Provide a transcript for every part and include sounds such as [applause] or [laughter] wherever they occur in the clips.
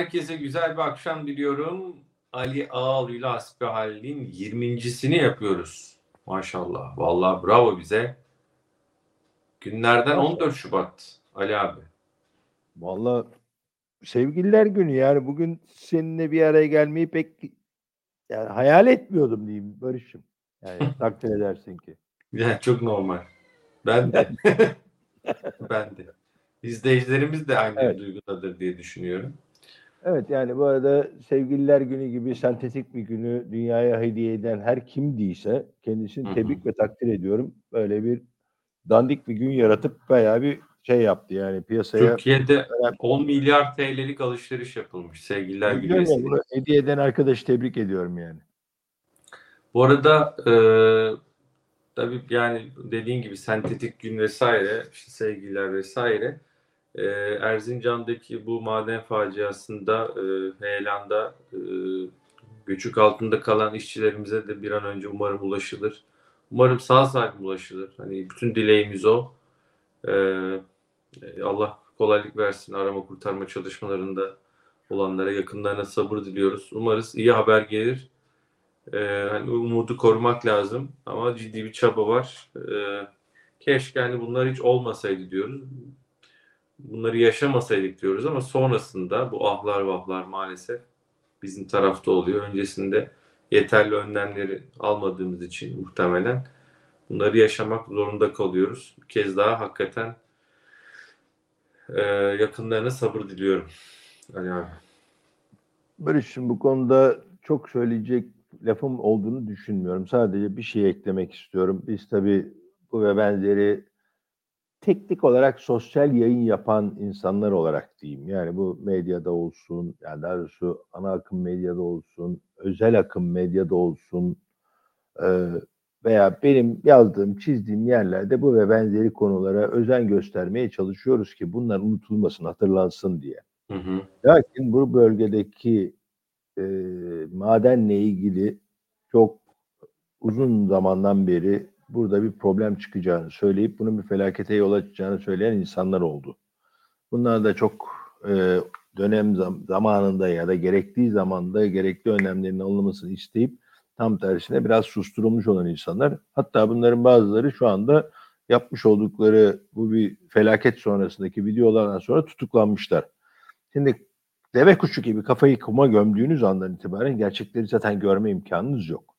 herkese güzel bir akşam diliyorum. Ali Ağal ile Hasbihal'in 20.sini yapıyoruz. Maşallah. Vallahi bravo bize. Günlerden 14 Şubat Ali abi. Vallahi sevgililer günü yani bugün seninle bir araya gelmeyi pek yani hayal etmiyordum diyeyim Barış'ım. Yani [laughs] takdir edersin ki. Yani çok normal. Ben de. [laughs] ben de. İzleyicilerimiz de aynı Evet. duygudadır diye düşünüyorum. Evet yani bu arada sevgililer günü gibi sentetik bir günü dünyaya hediye eden her kimdiyse kendisini tebrik ve takdir ediyorum. Böyle bir dandik bir gün yaratıp bayağı bir şey yaptı yani piyasaya. Türkiye'de önemli- 10 milyar TL'lik alışveriş yapılmış sevgililer günü. Hediye eden arkadaşı tebrik ediyorum yani. Bu arada e, tabii yani dediğin gibi sentetik gün vesaire, işte sevgililer vesaire e, Erzincan'daki bu maden faciasında e, heyelanda e, göçük altında kalan işçilerimize de bir an önce umarım ulaşılır. Umarım sağ salim ulaşılır. Hani bütün dileğimiz o. E, e, Allah kolaylık versin arama kurtarma çalışmalarında olanlara, yakınlarına sabır diliyoruz. Umarız iyi haber gelir. Ee, hani umudu korumak lazım ama ciddi bir çaba var. Ee, keşke hani bunlar hiç olmasaydı diyoruz. Bunları yaşamasaydık diyoruz ama sonrasında bu ahlar vahlar maalesef bizim tarafta oluyor. Öncesinde yeterli önlemleri almadığımız için muhtemelen bunları yaşamak zorunda kalıyoruz. Bir kez daha hakikaten e, yakınlarına sabır diliyorum. Ali abi. Barış'ım bu konuda çok söyleyecek lafım olduğunu düşünmüyorum. Sadece bir şey eklemek istiyorum. Biz tabii bu ve benzeri teknik olarak sosyal yayın yapan insanlar olarak diyeyim. Yani bu medyada olsun, yani daha doğrusu ana akım medyada olsun, özel akım medyada olsun e, veya benim yazdığım, çizdiğim yerlerde bu ve benzeri konulara özen göstermeye çalışıyoruz ki bunlar unutulmasın, hatırlansın diye. Hı hı. Lakin bu bölgedeki e, madenle ilgili çok uzun zamandan beri burada bir problem çıkacağını söyleyip bunun bir felakete yol açacağını söyleyen insanlar oldu. Bunlar da çok e, dönem zam- zamanında ya da gerektiği zamanda gerekli önlemlerin alınmasını isteyip tam tersine biraz susturulmuş olan insanlar. Hatta bunların bazıları şu anda yapmış oldukları bu bir felaket sonrasındaki videolardan sonra tutuklanmışlar. Şimdi deve kuşu gibi kafayı kuma gömdüğünüz andan itibaren gerçekleri zaten görme imkanınız yok.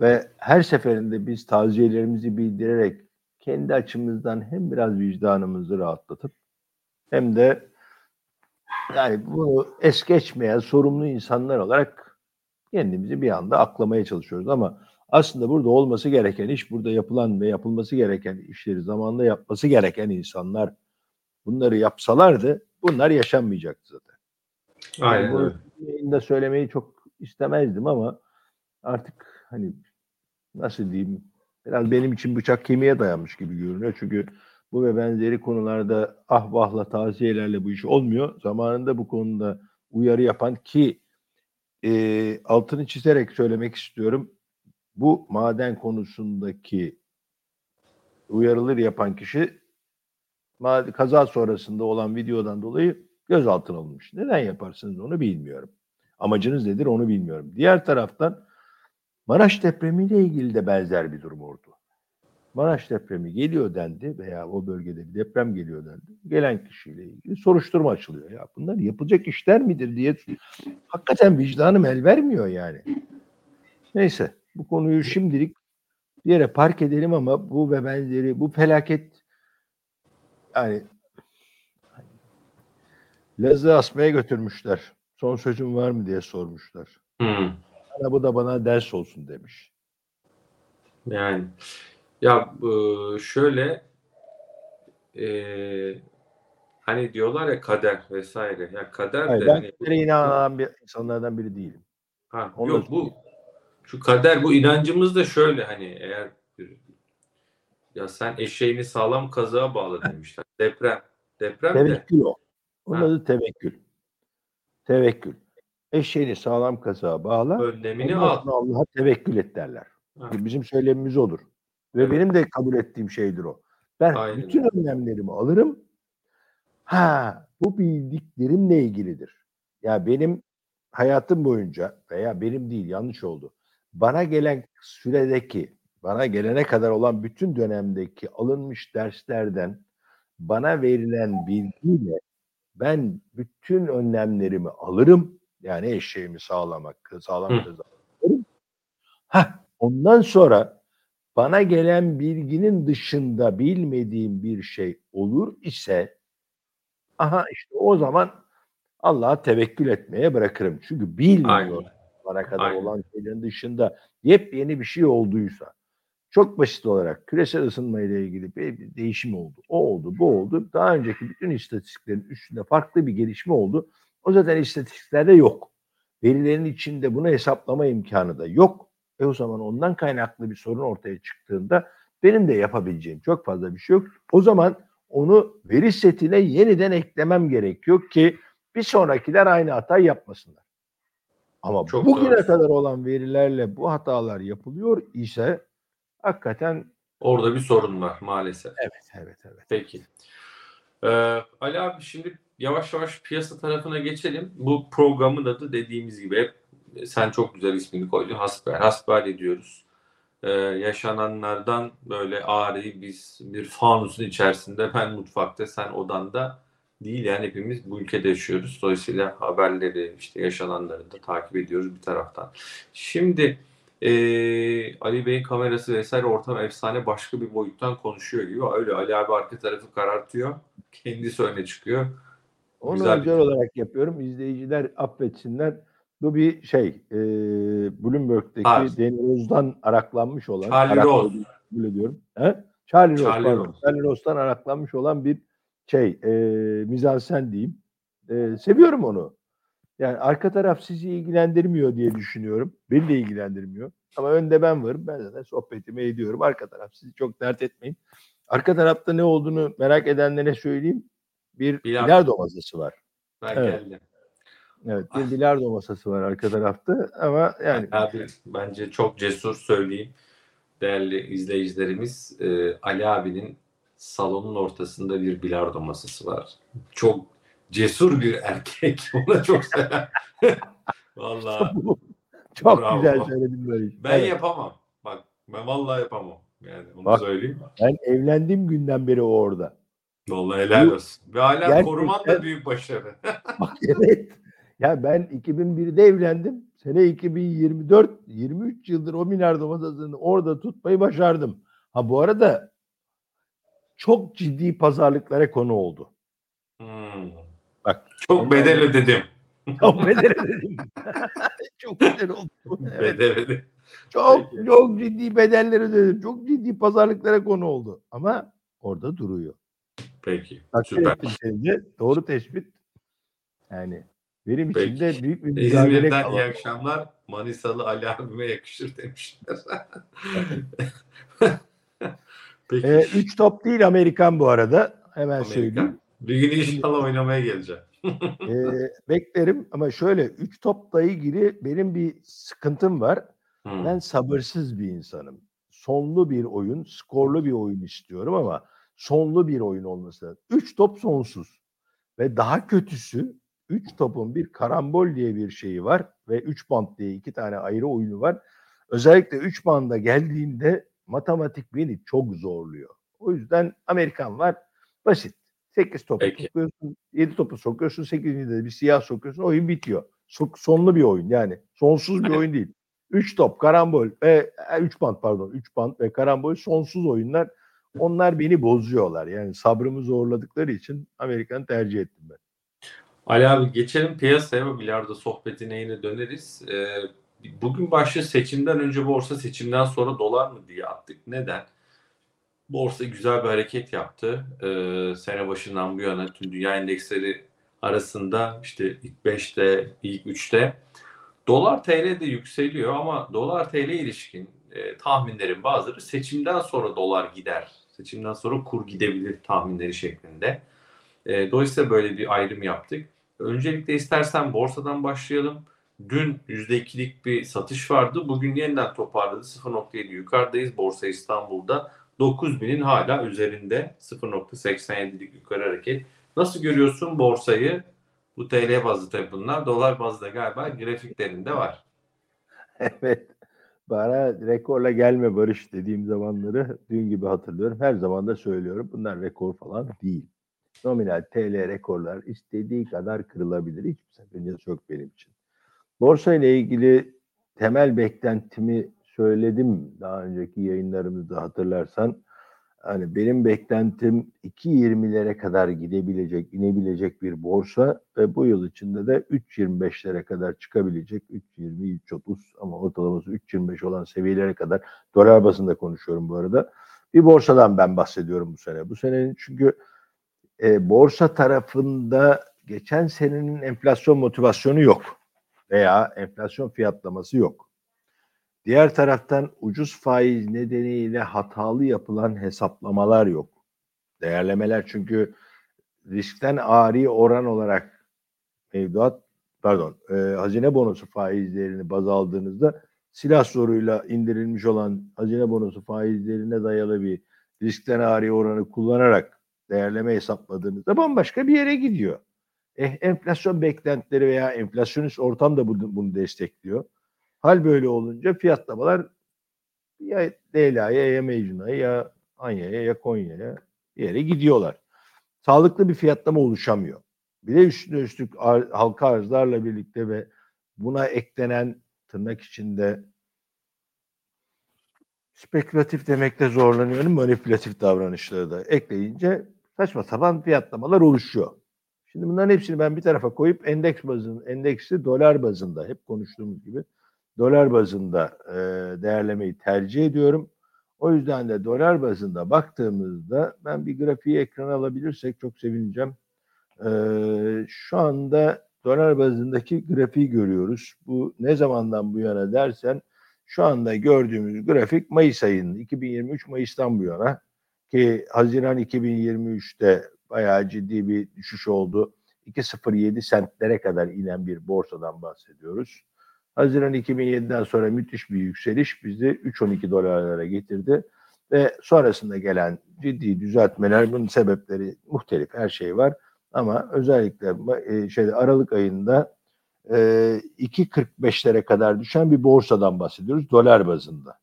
Ve her seferinde biz taziyelerimizi bildirerek kendi açımızdan hem biraz vicdanımızı rahatlatıp hem de yani bunu es geçmeyen sorumlu insanlar olarak kendimizi bir anda aklamaya çalışıyoruz ama aslında burada olması gereken iş, burada yapılan ve yapılması gereken işleri zamanında yapması gereken insanlar bunları yapsalardı bunlar yaşanmayacaktı zaten. Yani Aynen bunu söylemeyi çok istemezdim ama artık hani nasıl diyeyim biraz benim için bıçak kemiğe dayanmış gibi görünüyor. Çünkü bu ve benzeri konularda ah vahla taziyelerle bu iş olmuyor. Zamanında bu konuda uyarı yapan ki e, altını çizerek söylemek istiyorum. Bu maden konusundaki uyarıları yapan kişi kaza sonrasında olan videodan dolayı gözaltına alınmış. Neden yaparsınız onu bilmiyorum. Amacınız nedir onu bilmiyorum. Diğer taraftan Maraş depremiyle ilgili de benzer bir durum oldu. Maraş depremi geliyor dendi veya o bölgede bir deprem geliyor dendi. Gelen kişiyle ilgili soruşturma açılıyor. Ya bunlar yapılacak işler midir diye hakikaten vicdanım el vermiyor yani. Neyse bu konuyu şimdilik bir yere park edelim ama bu ve benzeri bu felaket yani Laz'ı asmaya götürmüşler. Son sözün var mı diye sormuşlar. Hı. Bana bu da bana ders olsun demiş. Yani ya e, şöyle e, hani diyorlar ya kader vesaire. Ya kader Hayır, de ben hani kadere inanan bir insanlardan biri değilim. ha, onu yok bu şu kader bu inancımız da şöyle hani eğer ya sen eşeğini sağlam kazığa bağla demişler. Deprem. Deprem de Tevekkül o. Onun Ha. adı tevekkül. Tevekkül. Eşeğini sağlam kazığa bağla. Önlemini al. Allah'a tevekkül et derler. Ha. Bizim söylemimiz olur. Ve Evet. benim de kabul ettiğim şeydir o. Ben Aynen bütün önlemlerimi alırım. Ha, bu bildiklerimle ilgilidir. Ya benim hayatım boyunca veya benim değil yanlış oldu. Bana gelen süredeki, bana gelene kadar olan bütün dönemdeki alınmış derslerden bana verilen bilgiyle ben bütün önlemlerimi alırım. Yani eşeğimi sağlamak, sağlam Hı. kızı alırım. Hah, ondan sonra bana gelen bilginin dışında bilmediğim bir şey olur ise aha işte o zaman Allah'a tevekkül etmeye bırakırım. Çünkü bilmiyorum bana kadar Aynen. olan şeylerin dışında yepyeni bir şey olduysa. Çok basit olarak küresel ısınma ile ilgili bir değişim oldu. O oldu, bu oldu. Daha önceki bütün istatistiklerin üstünde farklı bir gelişme oldu. O zaten istatistiklerde yok. Verilerin içinde bunu hesaplama imkanı da yok. E o zaman ondan kaynaklı bir sorun ortaya çıktığında benim de yapabileceğim çok fazla bir şey yok. O zaman onu veri setine yeniden eklemem gerekiyor ki bir sonrakiler aynı hatayı yapmasınlar. Ama Çok bugüne doğru. kadar olan verilerle bu hatalar yapılıyor ise hakikaten Orada bir sorun var maalesef. evet evet evet. Peki. Ee, Ali abi şimdi yavaş yavaş piyasa tarafına geçelim. Bu programın adı dediğimiz gibi hep sen çok güzel ismini koydun. Hasbihal. Hasbihal ediyoruz. Ee, yaşananlardan böyle ağrıyı biz bir fanusun içerisinde ben mutfakta sen odanda değil yani hepimiz bu ülkede yaşıyoruz. Dolayısıyla haberleri işte yaşananları da takip ediyoruz bir taraftan. Şimdi ee, Ali Bey'in kamerası vesaire ortam efsane başka bir boyuttan konuşuyor gibi. Öyle Ali abi arka tarafı karartıyor. Kendisi öne çıkıyor. Onu Güzel özel olarak yapıyorum. İzleyiciler affetsinler. Bu bir şey e, Bloomberg'deki Tarz. Danny Rose'dan araklanmış olan Charlie Rose. kabul ediyorum. He? Charlie Rose Charlie pardon. Rose. Charlie Rose'dan araklanmış olan bir şey e, mizansen diyeyim. E, seviyorum onu. Yani arka taraf sizi ilgilendirmiyor diye düşünüyorum. Beni de ilgilendirmiyor. Ama önde ben varım. Ben zaten sohbetimi ediyorum. Arka taraf sizi çok dert etmeyin. Arka tarafta ne olduğunu merak edenlere söyleyeyim. Bir Bilardo. bilardo masası var. Ben Evet. Evet, Ah. bir bilardo masası var arka tarafta ama yani Abi bence çok cesur söyleyeyim. Değerli izleyicilerimiz e, Ali abinin salonun ortasında bir bilardo masası var. Çok cesur bir erkek. [laughs] Ona çok selam. [laughs] Vallahi [laughs] çok Bravo. güzel söyledin böyle. ben Evet, yapamam. Bak ben vallahi yapamam. Yani onu Bak. söyleyeyim. ben evlendiğim günden beri o orada. Vallahi helal Bu- olsun. Ve hala gerçekten- koruman da büyük başarı. [laughs] Bak evet. Ya ben 2001'de evlendim. Sene 2024, 23 yıldır o bilardo masasını orada tutmayı başardım. Ha bu arada çok ciddi pazarlıklara konu oldu. Hmm. Bak. Çok bedel ödedim. [laughs] Çok bedel ödedim. [laughs] çok bedel oldu. Evet. Bedel ödedim. Çok çok ciddi bedeller ödedim. Çok ciddi pazarlıklara konu oldu. Ama orada duruyor. Peki. Takdir Süper. ettim de. Doğru tespit. Yani benim Peki. de büyük bir mücadele İzmir'den kaldı. iyi akşamlar. Manisalı Ali abime yakışır demişler. [laughs] Peki. Ee, üç top değil Amerikan bu arada. Hemen söyleyeyim. Amerika. Bir gün inşallah oynamaya geleceğim. Ee, beklerim ama şöyle üç topla ilgili benim bir sıkıntım var. Hmm. Ben sabırsız bir insanım. Sonlu bir oyun, skorlu bir oyun istiyorum ama sonlu bir oyun olması lazım. Üç top sonsuz. Ve daha kötüsü üç topun bir karambol diye bir şeyi var ve üç band diye iki tane ayrı oyunu var. Özellikle üç banda geldiğinde matematik beni çok zorluyor. O yüzden Amerikan var. Basit. 8 topu Peki. sokuyorsun, 7 topu sokuyorsun, 8'ini de bir siyah sokuyorsun, oyun bitiyor. Sok- sonlu bir oyun yani. Sonsuz bir oyun değil. 3 top, karambol ve 3 band pardon, 3 band ve karambol sonsuz oyunlar. Onlar beni bozuyorlar. Yani sabrımı zorladıkları için Amerikan'ı tercih ettim ben. Ali abi geçelim piyasaya ve bilardo sohbetine yine döneriz. Ee, bugün başlı seçimden önce borsa seçimden sonra dolar mı diye attık. Neden? Borsa güzel bir hareket yaptı. Ee, sene başından bu yana tüm dünya endeksleri arasında işte ilk 5'te, ilk 3'te. Dolar TL de yükseliyor ama dolar TL ilişkin e, tahminlerin bazıları seçimden sonra dolar gider. Seçimden sonra kur gidebilir tahminleri şeklinde. E, dolayısıyla böyle bir ayrım yaptık. Öncelikle istersen borsadan başlayalım. Dün %2'lik bir satış vardı. Bugün yeniden toparladı. 0.7 yukarıdayız. Borsa İstanbul'da 9000'in hala üzerinde 0.87'lik yukarı hareket. Nasıl görüyorsun borsayı? Bu TL bazlı tabii bunlar. Dolar bazlı galiba grafiklerinde var. [laughs] Evet. Bana rekorla gelme Barış dediğim zamanları dün gibi hatırlıyorum. Her zaman da söylüyorum. Bunlar rekor falan değil. Nominal TL rekorlar istediği kadar kırılabilir. Hiçbir sakıncası yok benim için. Borsa ile ilgili temel beklentimi söyledim daha önceki yayınlarımızda hatırlarsan. Hani benim beklentim 2.20'lere kadar gidebilecek, inebilecek bir borsa ve bu yıl içinde de 3.25'lere kadar çıkabilecek 3.20, 3.30 ama ortalaması 3.25 olan seviyelere kadar dolar bazında konuşuyorum bu arada. Bir borsadan ben bahsediyorum bu sene. Bu senenin çünkü e, borsa tarafında geçen senenin enflasyon motivasyonu yok veya enflasyon fiyatlaması yok. Diğer taraftan ucuz faiz nedeniyle hatalı yapılan hesaplamalar yok. Değerlemeler çünkü riskten ari oran olarak mevduat pardon e, hazine bonosu faizlerini baz aldığınızda silah zoruyla indirilmiş olan hazine bonosu faizlerine dayalı bir riskten ari oranı kullanarak değerleme hesapladığınızda bambaşka bir yere gidiyor. Eh, enflasyon beklentileri veya enflasyonist ortam da bunu, bunu destekliyor. Hal böyle olunca fiyatlamalar ya Leyla'ya ya Mecnun'a ya Anya'ya ya Konya'ya bir yere gidiyorlar. Sağlıklı bir fiyatlama oluşamıyor. Bir de üstüne üstlük ar, halka arzlarla birlikte ve buna eklenen tırnak içinde spekülatif demekte zorlanıyorum. Manipülatif davranışları da ekleyince saçma sapan fiyatlamalar oluşuyor. Şimdi bunların hepsini ben bir tarafa koyup endeks bazın endeksi dolar bazında hep konuştuğumuz gibi dolar bazında e, değerlemeyi tercih ediyorum. O yüzden de dolar bazında baktığımızda ben bir grafiği ekrana alabilirsek çok sevineceğim. E, şu anda dolar bazındaki grafiği görüyoruz. Bu ne zamandan bu yana dersen şu anda gördüğümüz grafik Mayıs ayının 2023 Mayıs'tan bu yana ki Haziran 2023'te bayağı ciddi bir düşüş oldu. 2.07 sentlere kadar inen bir borsadan bahsediyoruz. Haziran 2007'den sonra müthiş bir yükseliş bizi 3.12 dolarlara getirdi ve sonrasında gelen ciddi düzeltmeler bunun sebepleri muhtelif her şey var ama özellikle e, şeyde Aralık ayında e, 2.45'lere kadar düşen bir borsadan bahsediyoruz dolar bazında.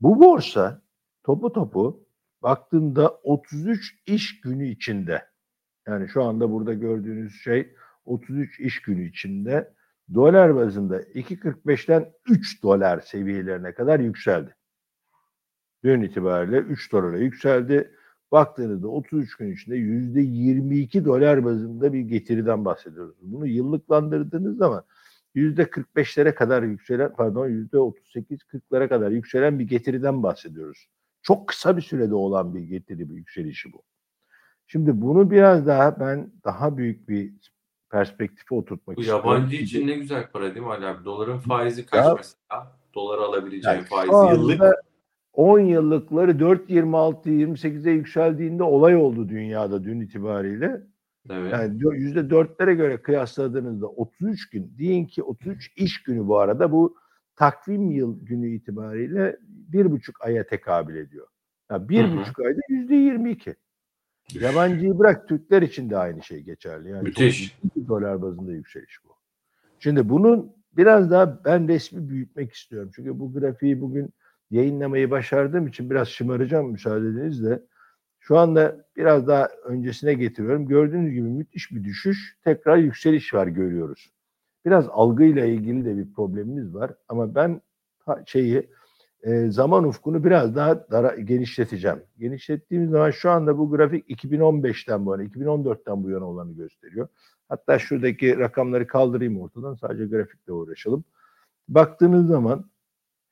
Bu borsa topu topu baktığında 33 iş günü içinde yani şu anda burada gördüğünüz şey 33 iş günü içinde dolar bazında 2.45'ten 3 dolar seviyelerine kadar yükseldi. Dün itibariyle 3 dolara yükseldi. Baktığınızda 33 gün içinde %22 dolar bazında bir getiriden bahsediyoruz. Bunu yıllıklandırdığınız zaman %45'lere kadar yükselen pardon %38-40'lara kadar yükselen bir getiriden bahsediyoruz. Çok kısa bir sürede olan bir getiri bir yükselişi bu. Şimdi bunu biraz daha ben daha büyük bir perspektife oturtmak Bu istiyorum. yabancı için ne güzel para değil mi Ali abi? Doların faizi kaç Ya- mesela? Dolar alabileceğin Yani faizi şu anda yıllık. 10 yıllıkları 4.26-28'e yükseldiğinde olay oldu dünyada dün itibariyle. Evet. Yani dö- %4'lere göre kıyasladığınızda 33 gün, deyin ki 33 iş günü bu arada bu takvim yıl günü itibariyle bir buçuk aya tekabül ediyor. Ya bir Hı hı. buçuk ayda yüzde 22. Yabancıyı bırak Türkler için de aynı şey geçerli. Yani Müthiş. dolar bazında yükseliş bu. Şimdi bunun biraz daha ben resmi büyütmek istiyorum. Çünkü bu grafiği bugün yayınlamayı başardığım için biraz şımaracağım müsaadenizle. Şu anda biraz daha öncesine getiriyorum. Gördüğünüz gibi müthiş bir düşüş, tekrar yükseliş var görüyoruz. Biraz algıyla ilgili de bir problemimiz var ama ben şeyi e, zaman ufkunu biraz daha dara, genişleteceğim. Genişlettiğimiz zaman şu anda bu grafik 2015'ten bu yana, 2014'ten bu yana olanı gösteriyor. Hatta şuradaki rakamları kaldırayım ortadan sadece grafikle uğraşalım. Baktığınız zaman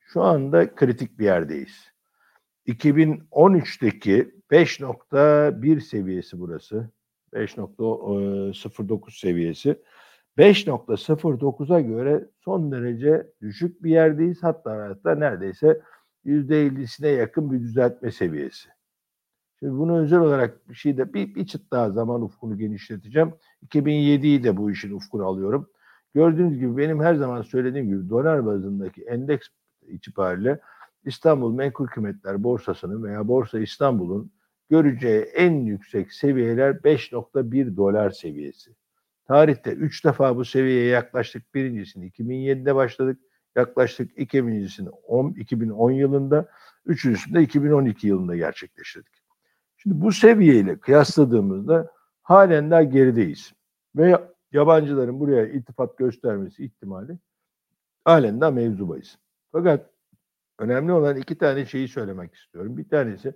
şu anda kritik bir yerdeyiz. 2013'teki 5.1 seviyesi burası. 5.09 seviyesi. 5.09'a göre son derece düşük bir yerdeyiz. Hatta hatta neredeyse %50'sine yakın bir düzeltme seviyesi. Şimdi bunu özel olarak bir şey de bir, bir çıt daha zaman ufkunu genişleteceğim. 2007'yi de bu işin ufkunu alıyorum. Gördüğünüz gibi benim her zaman söylediğim gibi dolar bazındaki endeks itibariyle İstanbul Menkul Kıymetler Borsası'nın veya Borsa İstanbul'un göreceği en yüksek seviyeler 5.1 dolar seviyesi. Tarihte 3 defa bu seviyeye yaklaştık. Birincisini 2007'de başladık. Yaklaştık ikincisini 10, 2010 yılında. Üçüncüsünü de 2012 yılında gerçekleştirdik. Şimdi bu seviyeyle kıyasladığımızda halen daha gerideyiz. Ve yabancıların buraya iltifat göstermesi ihtimali halen daha mevzubayız. Fakat önemli olan iki tane şeyi söylemek istiyorum. Bir tanesi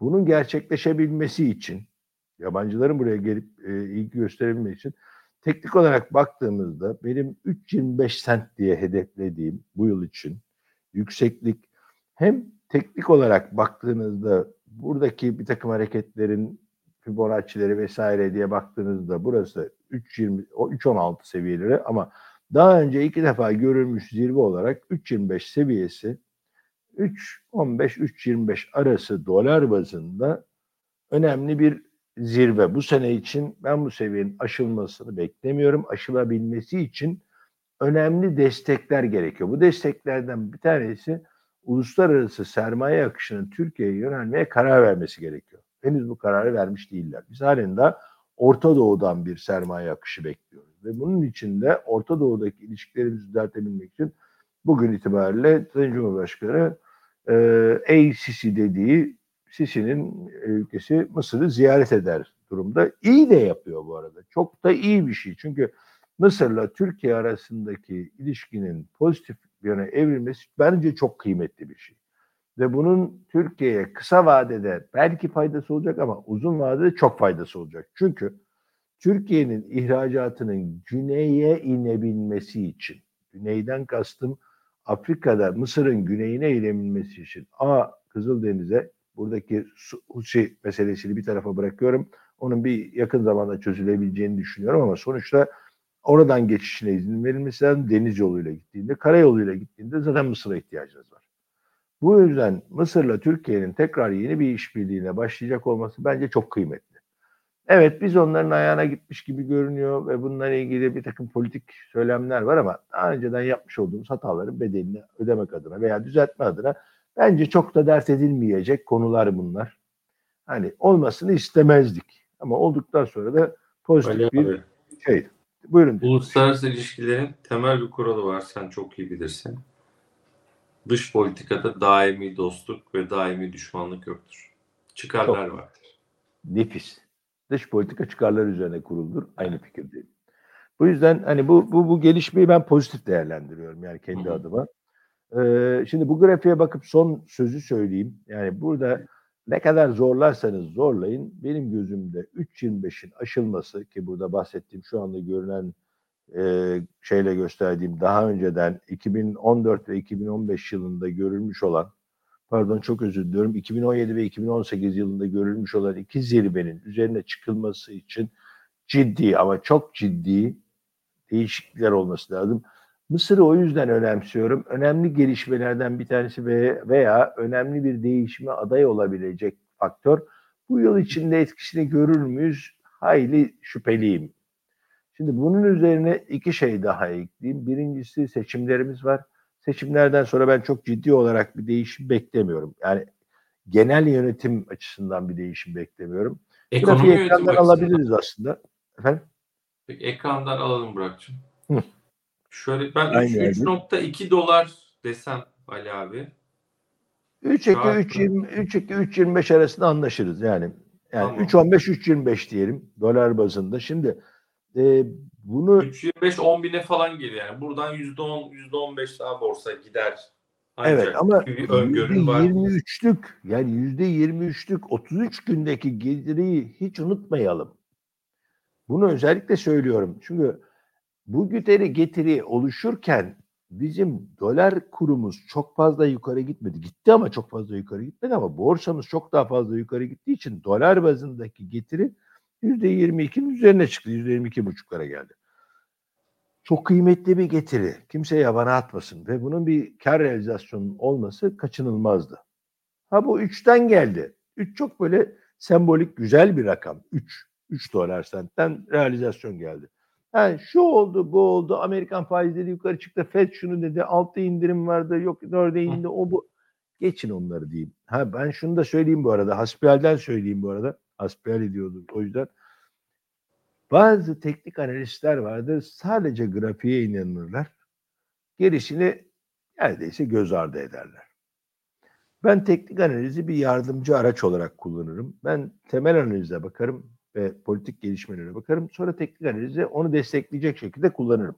bunun gerçekleşebilmesi için yabancıların buraya gelip e, ilgi gösterebilmesi için teknik olarak baktığımızda benim 3.25 sent diye hedeflediğim bu yıl için yükseklik hem teknik olarak baktığınızda buradaki bir takım hareketlerin Fibonacci'leri vesaire diye baktığınızda burası 3.20 o 3.16 seviyeleri ama daha önce iki defa görülmüş zirve olarak 3.25 seviyesi 3.15-3.25 arası dolar bazında önemli bir zirve. Bu sene için ben bu seviyenin aşılmasını beklemiyorum. Aşılabilmesi için önemli destekler gerekiyor. Bu desteklerden bir tanesi uluslararası sermaye akışının Türkiye'ye yönelmeye karar vermesi gerekiyor. Henüz bu kararı vermiş değiller. Biz halen daha Orta Doğu'dan bir sermaye akışı bekliyoruz. Ve bunun için de Orta Doğu'daki ilişkilerimizi düzeltebilmek için bugün itibariyle Sayın Cumhurbaşkanı e, ACC dediği Sisi'nin ülkesi Mısır'ı ziyaret eder durumda. İyi de yapıyor bu arada. Çok da iyi bir şey. Çünkü Mısır'la Türkiye arasındaki ilişkinin pozitif yöne evrilmesi bence çok kıymetli bir şey. Ve bunun Türkiye'ye kısa vadede belki faydası olacak ama uzun vadede çok faydası olacak. Çünkü Türkiye'nin ihracatının güneye inebilmesi için, güneyden kastım Afrika'da Mısır'ın güneyine inebilmesi için A. Kızıldeniz'e buradaki Husi meselesini bir tarafa bırakıyorum. Onun bir yakın zamanda çözülebileceğini düşünüyorum ama sonuçta oradan geçişine izin verilmesi lazım. Deniz yoluyla gittiğinde, karayoluyla gittiğinde zaten Mısır'a ihtiyacınız var. Bu yüzden Mısır'la Türkiye'nin tekrar yeni bir işbirliğine başlayacak olması bence çok kıymetli. Evet biz onların ayağına gitmiş gibi görünüyor ve bununla ilgili bir takım politik söylemler var ama daha önceden yapmış olduğumuz hataların bedelini ödemek adına veya düzeltme adına bence çok da dert edilmeyecek konular bunlar. Hani olmasını istemezdik ama olduktan sonra da pozitif Ali bir abi, şey. Buyurun. uluslararası ilişkilerin temel bir kuralı var. Sen çok iyi bilirsin. Dış politikada daimi dostluk ve daimi düşmanlık yoktur. Çıkarlar Çok. vardır. Nefis. Dış politika çıkarlar üzerine kuruldur. Aynı fikirdeyim. Bu yüzden hani bu bu bu gelişmeyi ben pozitif değerlendiriyorum yani kendi Hı hı. adıma. Ee, şimdi bu grafiğe bakıp son sözü söyleyeyim. Yani burada ne kadar zorlarsanız zorlayın benim gözümde 3.25'in aşılması ki burada bahsettiğim şu anda görünen e, şeyle gösterdiğim daha önceden 2014 ve 2015 yılında görülmüş olan pardon çok özür diliyorum 2017 ve 2018 yılında görülmüş olan iki zirvenin üzerine çıkılması için ciddi ama çok ciddi değişiklikler olması lazım. Mısır'ı o yüzden önemsiyorum. Önemli gelişmelerden bir tanesi ve veya önemli bir değişime aday olabilecek faktör. Bu yıl içinde etkisini görür müyüz? Hayli şüpheliyim. Şimdi bunun üzerine iki şey daha ekleyeyim. Birincisi seçimlerimiz var. Seçimlerden sonra ben çok ciddi olarak bir değişim beklemiyorum. Yani genel yönetim açısından bir değişim beklemiyorum. Ekonomi ekrandan alabiliriz aslında. Efendim? Peki, ekrandan alalım Burak'cığım. Hı. Şöyle ben Aynı 3 yerde. 3.2 dolar desem Ali abi. 3 2 Saat 3 20 3 2 3 25 arasında anlaşırız yani. Yani Tamam. 3 15 3 25 diyelim dolar bazında. Şimdi e, bunu 3.25 10 bine falan geliyor yani. Buradan %10 %15 daha borsa gider. Ancak evet ama gibi bir öngörüm var. %23'lük yani %23'lük 33 gündeki getiriyi hiç unutmayalım. Bunu özellikle söylüyorum. Çünkü bu getiri getiri oluşurken bizim dolar kurumuz çok fazla yukarı gitmedi. Gitti ama çok fazla yukarı gitmedi ama borsamız çok daha fazla yukarı gittiği için dolar bazındaki getiri %22'nin üzerine çıktı. %22,5'lara geldi. Çok kıymetli bir getiri. Kimse yabana atmasın ve bunun bir kar realizasyonunun olması kaçınılmazdı. Ha bu 3'ten geldi. 3 çok böyle sembolik güzel bir rakam. 3. 3 dolar sentten realizasyon geldi. Ha, şu oldu, bu oldu. Amerikan faizleri yukarı çıktı. Fed şunu dedi. Altta indirim vardı. Yok dörde indi. O bu. Geçin onları diyeyim. Ha ben şunu da söyleyeyim bu arada. Hasbihal'den söyleyeyim bu arada. Hasbihal ediyordum o yüzden. Bazı teknik analistler vardır. Sadece grafiğe inanırlar. Gerisini neredeyse göz ardı ederler. Ben teknik analizi bir yardımcı araç olarak kullanırım. Ben temel analize bakarım ve politik gelişmelere bakarım. Sonra teknik analizi onu destekleyecek şekilde kullanırım.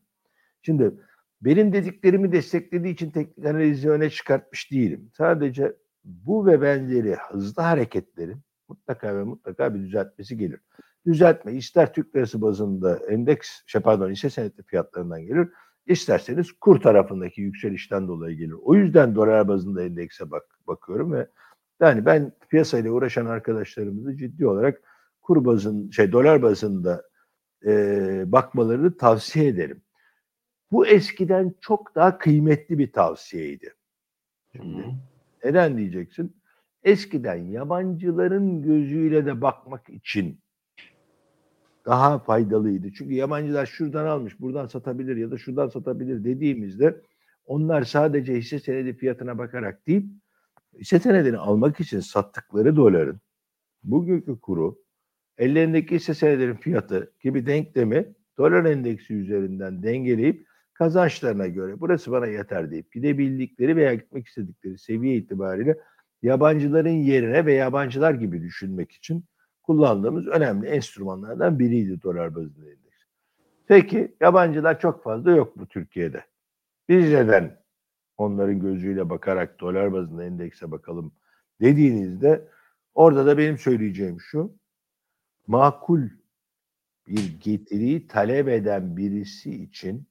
Şimdi benim dediklerimi desteklediği için teknik analizi öne çıkartmış değilim. Sadece bu ve benzeri hızlı hareketlerin mutlaka ve mutlaka bir düzeltmesi gelir. Düzeltme ister Türk lirası bazında endeks, şey pardon hisse senetli fiyatlarından gelir, isterseniz kur tarafındaki yükselişten dolayı gelir. O yüzden dolar bazında endekse bak, bakıyorum ve yani ben piyasayla uğraşan arkadaşlarımızı ciddi olarak kur bazın şey dolar bazında e, bakmalarını tavsiye ederim. Bu eskiden çok daha kıymetli bir tavsiyeydi. Şimdi, neden diyeceksin? Eskiden yabancıların gözüyle de bakmak için daha faydalıydı. Çünkü yabancılar şuradan almış, buradan satabilir ya da şuradan satabilir dediğimizde onlar sadece hisse senedi fiyatına bakarak değil, hisse senedini almak için sattıkları doların bugünkü kuru, ellerindeki hisse senedinin fiyatı gibi denklemi dolar endeksi üzerinden dengeleyip kazançlarına göre burası bana yeter deyip gidebildikleri veya gitmek istedikleri seviye itibariyle yabancıların yerine ve yabancılar gibi düşünmek için kullandığımız önemli enstrümanlardan biriydi dolar bazında endeks. Peki yabancılar çok fazla yok bu Türkiye'de. Biz neden onların gözüyle bakarak dolar bazında endekse bakalım dediğinizde orada da benim söyleyeceğim şu. Makul bir getiriyi talep eden birisi için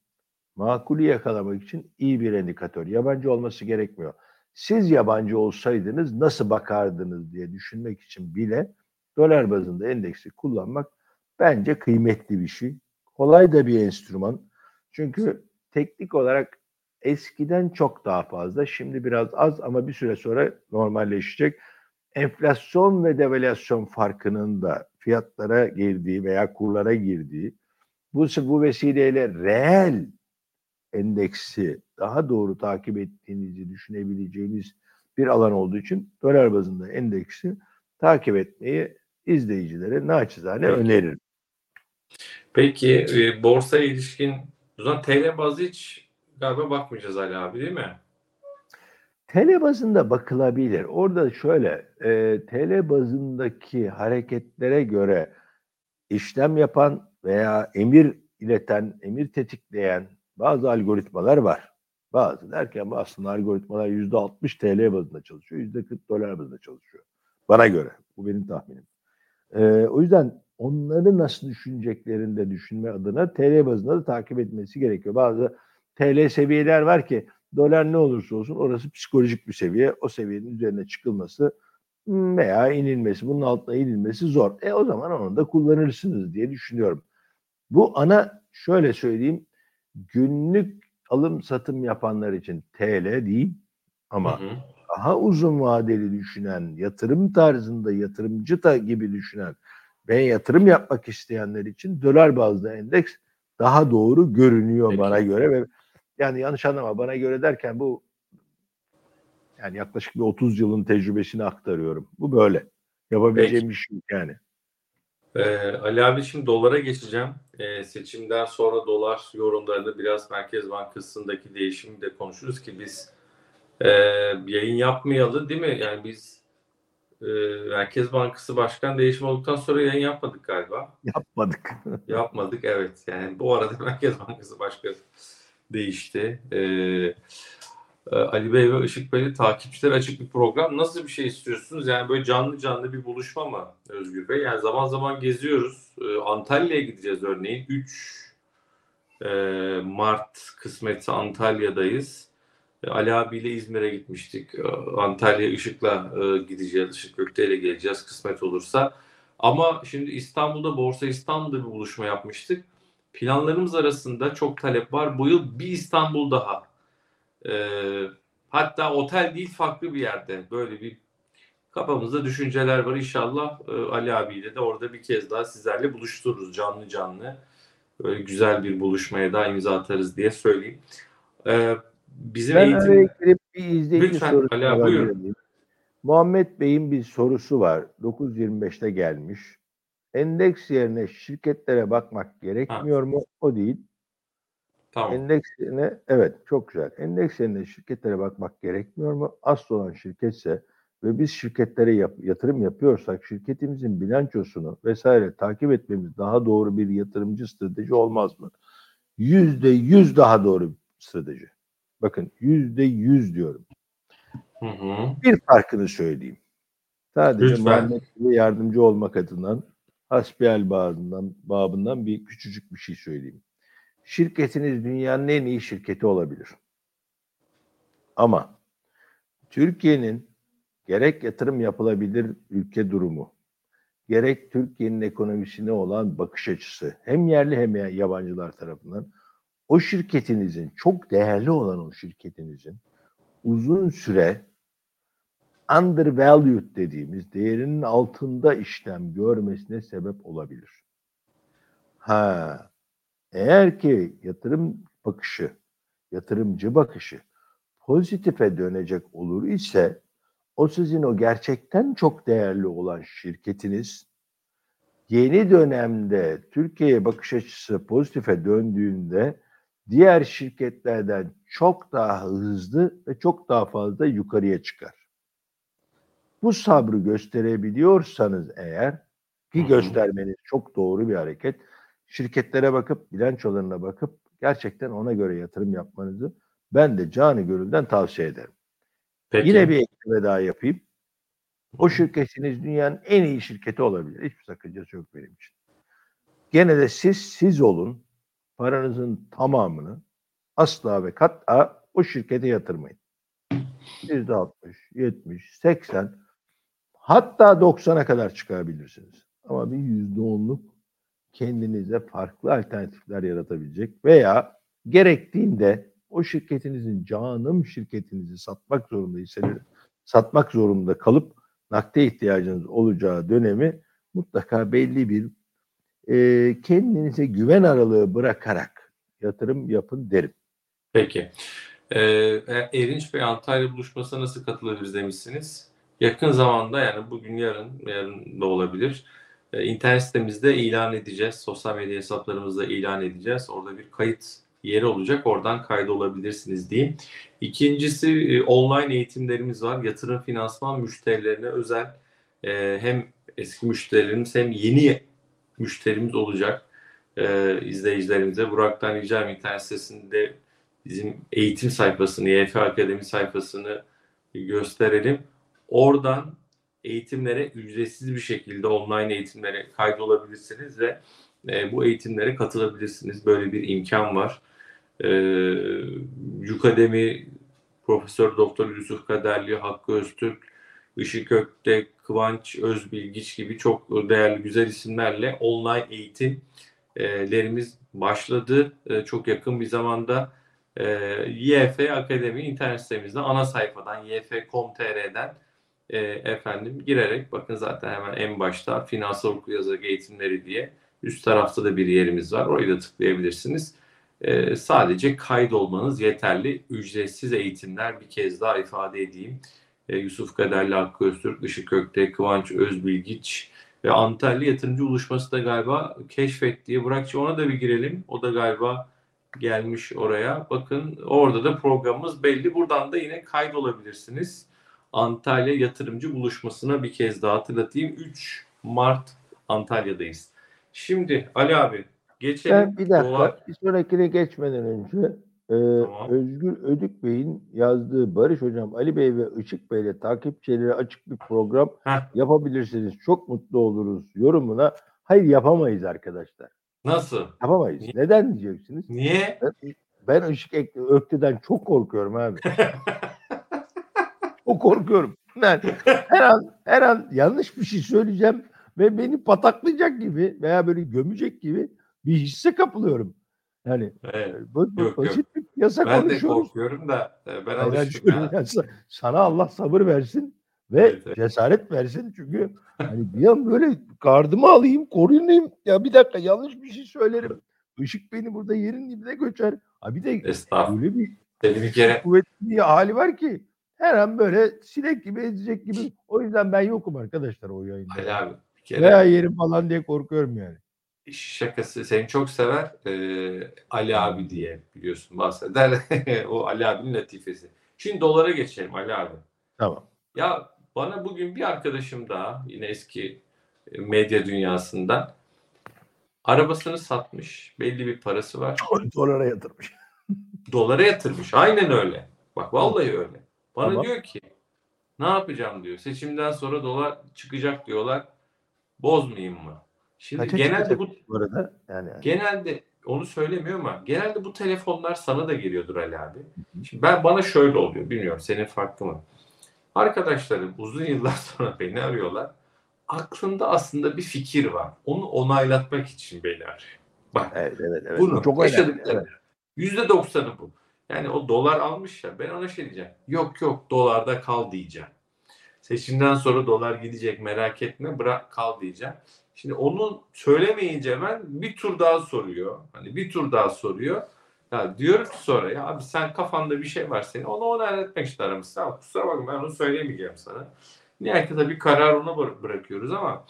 makulü yakalamak için iyi bir indikatör. Yabancı olması gerekmiyor. Siz yabancı olsaydınız nasıl bakardınız diye düşünmek için bile dolar bazında endeksi kullanmak bence kıymetli bir şey. Kolay da bir enstrüman. Çünkü teknik olarak eskiden çok daha fazla, şimdi biraz az ama bir süre sonra normalleşecek. Enflasyon ve devalüasyon farkının da fiyatlara girdiği veya kurlara girdiği, bu, bu vesileyle reel endeksi daha doğru takip ettiğinizi düşünebileceğiniz bir alan olduğu için dolar bazında endeksi takip etmeyi izleyicilere naçizane Peki. öneririm. Peki e, borsaya ilişkin o zaman TL bazı hiç galiba bakmayacağız Ali abi değil mi? TL bazında bakılabilir. Orada şöyle e, TL bazındaki hareketlere göre işlem yapan veya emir ileten, emir tetikleyen bazı algoritmalar var. Bazı derken aslında algoritmalar yüzde 60 TL bazında çalışıyor, yüzde 40 dolar bazında çalışıyor. Bana göre. Bu benim tahminim. Ee, o yüzden onları nasıl düşüneceklerini de düşünme adına TL bazında da takip etmesi gerekiyor. Bazı TL seviyeler var ki dolar ne olursa olsun orası psikolojik bir seviye. O seviyenin üzerine çıkılması veya inilmesi, bunun altına inilmesi zor. E o zaman onu da kullanırsınız diye düşünüyorum. Bu ana şöyle söyleyeyim günlük alım satım yapanlar için TL değil ama hı hı. daha uzun vadeli düşünen, yatırım tarzında yatırımcı da gibi düşünen ve yatırım yapmak isteyenler için dolar bazlı endeks daha doğru görünüyor Peki. bana göre ve yani yanlış anlama bana göre derken bu yani yaklaşık bir 30 yılın tecrübesini aktarıyorum. Bu böyle. Yapabileceğim Peki. bir şey yani. Ee, Ali abi şimdi dolara geçeceğim. Ee, seçimden sonra dolar yorumlarında biraz Merkez Bankası'ndaki değişimi de konuşuruz ki biz e, yayın yapmayalı değil mi? Yani biz e, Merkez Bankası Başkan değişimi olduktan sonra yayın yapmadık galiba. Yapmadık. [laughs] yapmadık evet. Yani bu arada Merkez Bankası Başkanı değişti. Ee, Ali Bey ve Işık Bey'le takipçiler açık bir program. Nasıl bir şey istiyorsunuz? Yani böyle canlı canlı bir buluşma mı Özgür Bey? Yani zaman zaman geziyoruz. Ee, Antalya'ya gideceğiz örneğin. 3 e, Mart kısmetse Antalya'dayız. E, Ali abiyle İzmir'e gitmiştik. E, Antalya Işık'la gideceğiz. Işık Gökte ile geleceğiz kısmet olursa. Ama şimdi İstanbul'da Borsa İstanbul'da bir buluşma yapmıştık. Planlarımız arasında çok talep var. Bu yıl bir İstanbul daha e, hatta otel değil farklı bir yerde böyle bir kafamızda düşünceler var. İnşallah e, Ali abiyle de orada bir kez daha sizlerle buluştururuz canlı canlı. böyle güzel bir buluşmaya daha imza atarız diye söyleyeyim. Ee, bizim Ben eğitim... araya girip bir izleyici Lütfen, sorusu Ali abi, buyurun. Muhammed Bey'in bir sorusu var. 9.25'te gelmiş. Endeks yerine şirketlere bakmak gerekmiyor mu? O değil. Tamam. Endeks yerine evet çok güzel. Endeks yerine şirketlere bakmak gerekmiyor mu? Asıl olan şirketse ve biz şirketlere yap- yatırım yapıyorsak şirketimizin bilançosunu vesaire takip etmemiz daha doğru bir yatırımcı strateji olmaz mı? Yüzde yüz daha doğru bir strateji. Bakın yüzde yüz diyorum. Hı hı. Bir farkını söyleyeyim. Sadece Lütfen. Muhammed yardımcı olmak adından hasbihal babından, babından bir küçücük bir şey söyleyeyim. Şirketiniz dünyanın en iyi şirketi olabilir. Ama Türkiye'nin gerek yatırım yapılabilir ülke durumu, gerek Türkiye'nin ekonomisine olan bakış açısı hem yerli hem yabancılar tarafından o şirketinizin çok değerli olan o şirketinizin uzun süre undervalued dediğimiz değerinin altında işlem görmesine sebep olabilir. Ha, eğer ki yatırım bakışı, yatırımcı bakışı pozitife dönecek olur ise o sizin o gerçekten çok değerli olan şirketiniz yeni dönemde Türkiye'ye bakış açısı pozitife döndüğünde diğer şirketlerden çok daha hızlı ve çok daha fazla yukarıya çıkar. Bu sabrı gösterebiliyorsanız eğer ki göstermeniz çok doğru bir hareket. Şirketlere bakıp bilançolarına bakıp gerçekten ona göre yatırım yapmanızı ben de canı gönülden tavsiye ederim. Peki. Yine bir ekleme daha yapayım. O şirketiniz dünyanın en iyi şirketi olabilir. Hiçbir sakıncası yok benim için. Gene de siz siz olun. Paranızın tamamını asla ve kat'a o şirkete yatırmayın. %60, 70, 80 hatta 90'a kadar çıkabilirsiniz. Ama bir %10'luk kendinize farklı alternatifler yaratabilecek veya gerektiğinde o şirketinizin canım şirketinizi satmak zorundaysanız satmak zorunda kalıp nakde ihtiyacınız olacağı dönemi mutlaka belli bir e, kendinize güven aralığı bırakarak yatırım yapın derim. Peki. Ee, Erinç Bey Antalya buluşmasına nasıl katılabiliriz demişsiniz. Yakın zamanda yani bugün yarın, yarın da olabilir. Ee, internet sitemizde ilan edeceğiz. Sosyal medya hesaplarımızda ilan edeceğiz. Orada bir kayıt yeri olacak. Oradan kaydolabilirsiniz diyeyim. İkincisi e, online eğitimlerimiz var. Yatırım finansman müşterilerine özel e, hem eski müşterilerimiz hem yeni müşterimiz olacak e, izleyicilerimize. Burak'tan ricam internet sitesinde bizim eğitim sayfasını, YF Akademi sayfasını gösterelim. Oradan eğitimlere ücretsiz bir şekilde online eğitimlere kaydolabilirsiniz ve e, bu eğitimlere katılabilirsiniz. Böyle bir imkan var. E, Yukademi Profesör Doktor Yusuf Kaderli, Hakkı Öztürk, Işık Ökte, Kıvanç Özbilgiç gibi çok değerli güzel isimlerle online eğitimlerimiz başladı. E, çok yakın bir zamanda e, YF Akademi internet sitemizde ana sayfadan yf.com.tr'den e, efendim girerek bakın zaten hemen en başta finansal okuryazarlık eğitimleri diye üst tarafta da bir yerimiz var. Orayı da tıklayabilirsiniz. E, sadece kaydolmanız yeterli. Ücretsiz eğitimler bir kez daha ifade edeyim. E, Yusuf Kaderli, Hakkı Öztürk, Işık Kökte, Kıvanç Özbilgiç ve Antalya Yatırımcı Buluşması da galiba keşfet diye. Burakçı ona da bir girelim. O da galiba gelmiş oraya. Bakın orada da programımız belli. Buradan da yine kaydolabilirsiniz. Antalya Yatırımcı Buluşması'na bir kez daha hatırlatayım. 3 Mart Antalya'dayız. Şimdi Ali abi geçelim. Ben bir dakika Dolar- bir sonrakine geçmeden önce e, Tamam. Özgür Ödük Bey'in yazdığı Barış Hocam, Ali Bey ve Işık Bey'le takipçilere açık bir program Heh. yapabilirsiniz. Çok mutlu oluruz yorumuna. Hayır yapamayız arkadaşlar. Nasıl? Yapamayız. Niye? Neden diyeceksiniz? Niye? Ben, ben Işık Ökte'den çok korkuyorum abi. [laughs] çok korkuyorum. Yani her an her an yanlış bir şey söyleyeceğim ve beni pataklayacak gibi veya böyle gömecek gibi bir hisse kapılıyorum. Yani Evet. bu, bu Yok, basit bir yasa Ben de konuşuyoruz. korkuyorum da e, ben alıştım. diyorum ya. ya, sa- sana Allah sabır versin ve Evet, evet. cesaret versin çünkü [laughs] hani bir an böyle gardımı alayım, korunayım. Ya bir dakika yanlış bir şey söylerim. Işık beni burada yerin dibine göçer. Ha bir de öyle bir Seni bir kere kuvvetli bir hali var ki her an böyle sinek gibi ezecek gibi. [laughs] O yüzden ben yokum arkadaşlar o yayında. Ali abi bir kere Veya yerim falan diye korkuyorum yani. şakası seni çok sever ee, Ali abi diye biliyorsun bahseder. [laughs] o Ali abinin latifesi. Şimdi dolara geçelim Ali abi. Tamam. Ya bana bugün bir arkadaşım daha yine eski medya dünyasından arabasını satmış. Belli bir parası var. [laughs] Dolara yatırmış. Dolara yatırmış. Aynen öyle. Bak vallahi öyle. Bana Tamam. diyor ki ne yapacağım diyor. Seçimden sonra dolar çıkacak diyorlar. Bozmayayım mı? Şimdi Kaça genelde bu bu arada? Yani, genelde onu söylemiyor ama genelde bu telefonlar sana da geliyordur Ali abi. Şimdi ben bana şöyle oluyor. Bilmiyorum senin farklı mı? Arkadaşlarım uzun yıllar [laughs] sonra beni arıyorlar. Aklında aslında bir fikir var. Onu onaylatmak için beni arıyor. Bak evet evet evet. bunu Bu çok yaşadıkları. Evet. Yüzde doksanı bu. Yani o dolar almış ya ben ona şey diyeceğim. Yok yok dolarda kal diyeceğim. Seçimden sonra dolar gidecek merak etme bırak kal diyeceğim. Şimdi onu söylemeyince hemen bir tur daha soruyor. Hani bir tur daha soruyor. Ya diyorum ki sonra ya abi sen kafanda bir şey var senin onu ona öğretmek işte aramızda. Ama kusura bakma ben onu söyleyemeyeceğim sana. Nihayetinde bir karar ona bıra- bırakıyoruz ama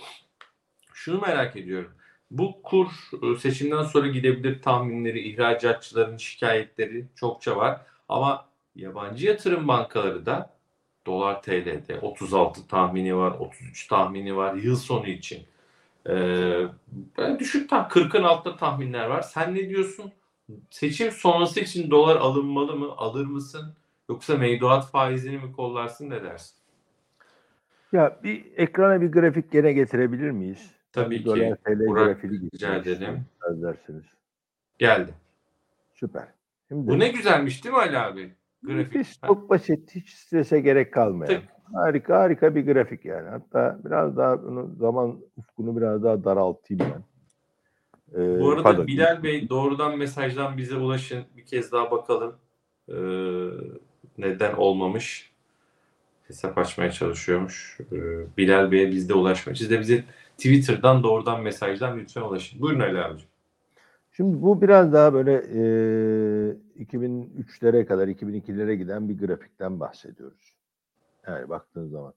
şunu merak ediyorum. Bu kur e, seçimden sonra gidebilir tahminleri, ihracatçıların şikayetleri çokça var. Ama yabancı yatırım bankaları da dolar TL'de 36 tahmini var, 33 tahmini var yıl sonu için. Ee, düşük tam 40'ın altında tahminler var. Sen ne diyorsun? Seçim sonrası için dolar alınmalı mı? Alır mısın? Yoksa mevduat faizini mi kollarsın ne dersin? Ya bir ekrana bir grafik gene getirebilir miyiz? Tabii Bir ki. Dolar TL Burak, rica arz ederseniz. Geldi. Süper. Şimdi Bu ne güzelmiş değil mi Ali abi? Grafik. Hiç çok basit, hiç strese gerek kalmayan. Tık. Harika harika bir grafik yani. Hatta biraz daha bunu zaman ufkunu biraz daha daraltayım ben. Ee, Bu arada pardon. Bilal Bey doğrudan mesajdan bize ulaşın. Bir kez daha bakalım. Ee, neden olmamış? Hesap açmaya çalışıyormuş. Ee, Bilal Bey'e bizde ulaşmak. Siz de bize Twitter'dan doğrudan mesajdan lütfen ulaşın. Buyurun Ali abicim. Şimdi bu biraz daha böyle e, 2003'lere kadar 2002'lere giden bir grafikten bahsediyoruz. Yani baktığın zaman.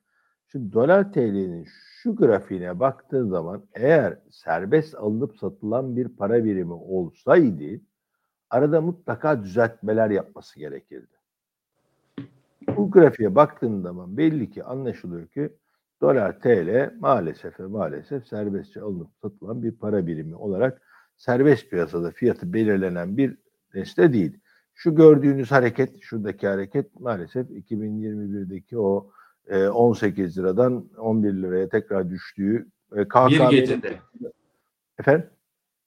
Şimdi dolar TL'nin şu grafiğine baktığın zaman eğer serbest alınıp satılan bir para birimi olsaydı arada mutlaka düzeltmeler yapması gerekirdi. Bu grafiğe baktığın zaman belli ki anlaşılıyor ki dolar TL maalesef ve maalesef serbestçe alınıp satılan bir para birimi olarak serbest piyasada fiyatı belirlenen bir nesne değil. Şu gördüğünüz hareket, şuradaki hareket maalesef 2021'deki o e, 18 liradan 11 liraya tekrar düştüğü e, Bir KKM'nin gecede. efendim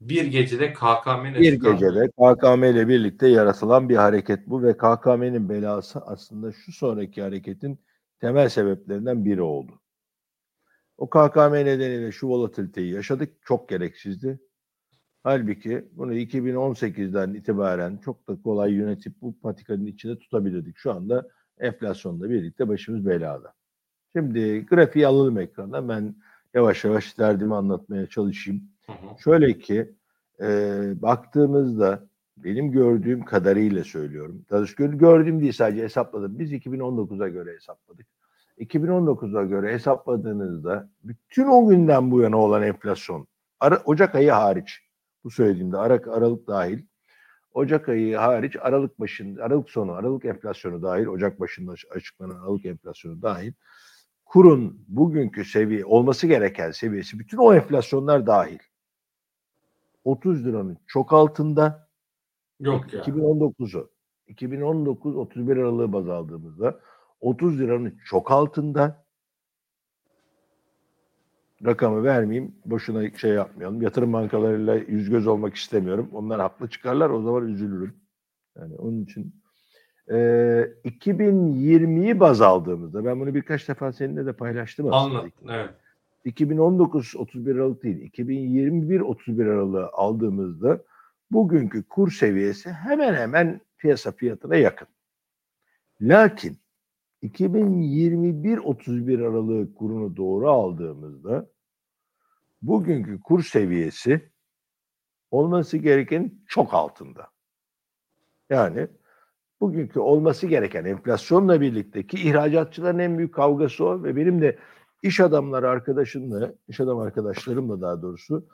Bir gecede KKM'nin bir gecede KKM ile birlikte yaratılan bir hareket bu ve KKM'nin belası aslında şu sonraki hareketin temel sebeplerinden biri oldu. O KKM nedeniyle şu volatiliteyi yaşadık. Çok gereksizdi. Halbuki bunu 2018'den itibaren çok da kolay yönetip bu patikanın içinde tutabilirdik. Şu anda enflasyonla birlikte başımız belada. Şimdi grafiği alalım ekrandan. Ben yavaş yavaş derdimi anlatmaya çalışayım. Şöyle ki e, baktığımızda benim gördüğüm kadarıyla söylüyorum. Gördüğüm değil sadece hesapladım. Biz 2019'a göre hesapladık. 2019'a göre hesapladığınızda bütün o günden bu yana olan enflasyon Ara- Ocak ayı hariç bu söylediğimde Aralık, Aralık dahil Ocak ayı hariç Aralık başında Aralık sonu Aralık enflasyonu dahil Ocak başında aç- açıklanan Aralık enflasyonu dahil kurun bugünkü seviye olması gereken seviyesi bütün o enflasyonlar dahil 30 liranın çok altında Yok ya. 2019'u 2019 31 Aralık'ı baz aldığımızda 30 liranın çok altında rakamı vermeyeyim. Boşuna şey yapmayalım. Yatırım bankalarıyla yüz göz olmak istemiyorum. Onlar haklı çıkarlar. O zaman üzülürüm. Yani onun için e, 2020'yi baz aldığımızda ben bunu birkaç defa seninle de paylaştım aslında. Anlat. Evet. 2019 31 Aralık değil, 2021 31 Aralık'ı aldığımızda bugünkü kur seviyesi hemen hemen piyasa fiyatına yakın. Lakin 2021 31 Aralık kurunu doğru aldığımızda bugünkü kur seviyesi olması gereken çok altında. Yani bugünkü olması gereken enflasyonla birlikte ki ihracatçıların en büyük kavgası o ve benim de iş adamları arkadaşımla, iş adam arkadaşlarımla daha doğrusu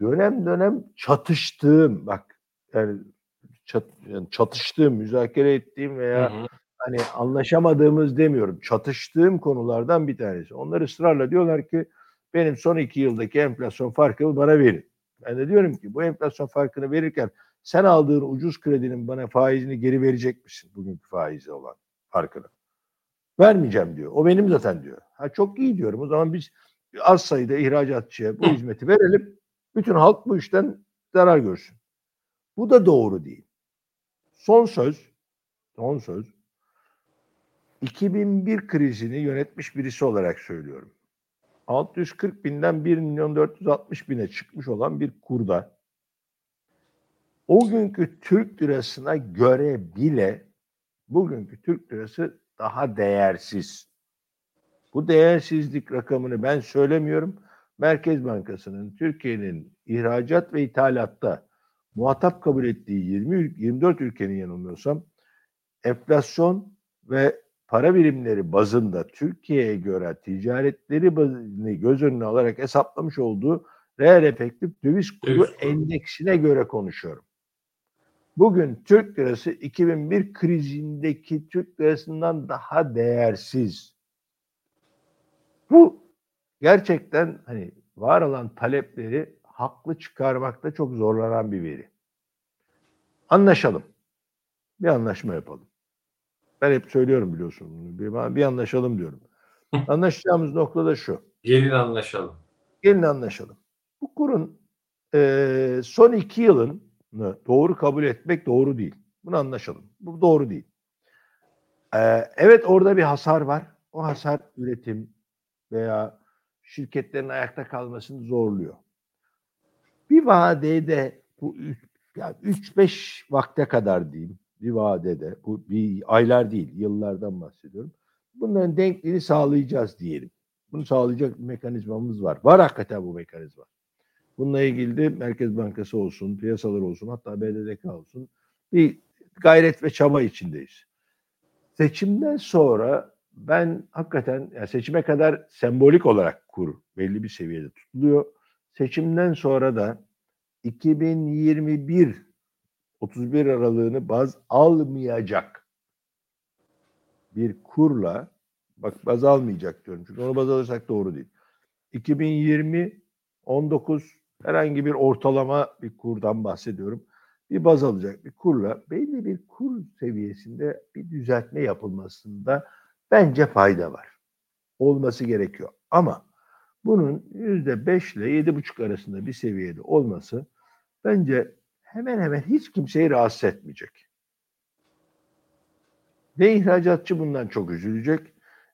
dönem dönem çatıştığım bak yani, çat, yani çatıştığım, müzakere ettiğim veya Hı hı. Hani anlaşamadığımız demiyorum. Çatıştığım konulardan bir tanesi. Onlar ısrarla diyorlar ki benim son iki yıldaki enflasyon farkımı bana verin. Ben de diyorum ki bu enflasyon farkını verirken sen aldığın ucuz kredinin bana faizini geri verecek misin? Bugünkü faizi olan farkını. Vermeyeceğim diyor. O benim zaten diyor. Ha çok iyi diyorum. O zaman biz az sayıda ihracatçıya bu hizmeti verelim. Bütün halk bu işten zarar görsün. Bu da doğru değil. Son söz, son söz. 2001 krizini yönetmiş birisi olarak söylüyorum. 640 binden 1 milyon 460 bine çıkmış olan bir kurda o günkü Türk lirasına göre bile bugünkü Türk lirası daha değersiz. Bu değersizlik rakamını ben söylemiyorum. Merkez Bankası'nın Türkiye'nin ihracat ve ithalatta muhatap kabul ettiği 20 24 ülkenin yanılmıyorsam enflasyon ve para birimleri bazında Türkiye'ye göre ticaretleri bazını göz önüne alarak hesaplamış olduğu reel efektif döviz kuru kuru. endeksine göre konuşuyorum. Bugün Türk lirası 2001 krizindeki Türk lirasından daha değersiz. Bu gerçekten hani var olan talepleri haklı çıkarmakta çok zorlanan bir veri. Anlaşalım. Bir anlaşma yapalım. Ben hep söylüyorum biliyorsun. bunu. Bir, bir anlaşalım diyorum. [laughs] Anlaşacağımız nokta da şu. Gelin anlaşalım. Gelin anlaşalım. Bu kurun eee, son iki yılını doğru kabul etmek doğru değil. Bunu anlaşalım. Bu doğru değil. Eee, evet orada bir hasar var. O hasar üretim veya şirketlerin ayakta kalmasını zorluyor. Bir vadede bu üç- yani 3-5 vakte kadar diyeyim bir vadede bu bir aylar değil yıllardan bahsediyorum. Bunların denkliğini sağlayacağız diyelim. Bunu sağlayacak bir mekanizmamız var. Var hakikaten bu mekanizma. Bununla ilgili de Merkez Bankası olsun, piyasalar olsun, hatta BDDK olsun bir gayret ve çaba içindeyiz. Seçimden sonra ben hakikaten yani seçime kadar sembolik olarak kur belli bir seviyede tutuluyor. Seçimden sonra da 2021 31 aralığını baz almayacak bir kurla bak baz almayacak diyorum çünkü onu baz alırsak doğru değil. 2020 19 herhangi bir ortalama bir kurdan bahsediyorum. Bir baz alacak bir kurla belli bir kur seviyesinde bir düzeltme yapılmasında bence fayda var. Olması gerekiyor. Ama bunun %5 ile 7,5 arasında bir seviyede olması bence hemen hemen hiç kimseyi rahatsız etmeyecek. Ne ihracatçı bundan çok üzülecek,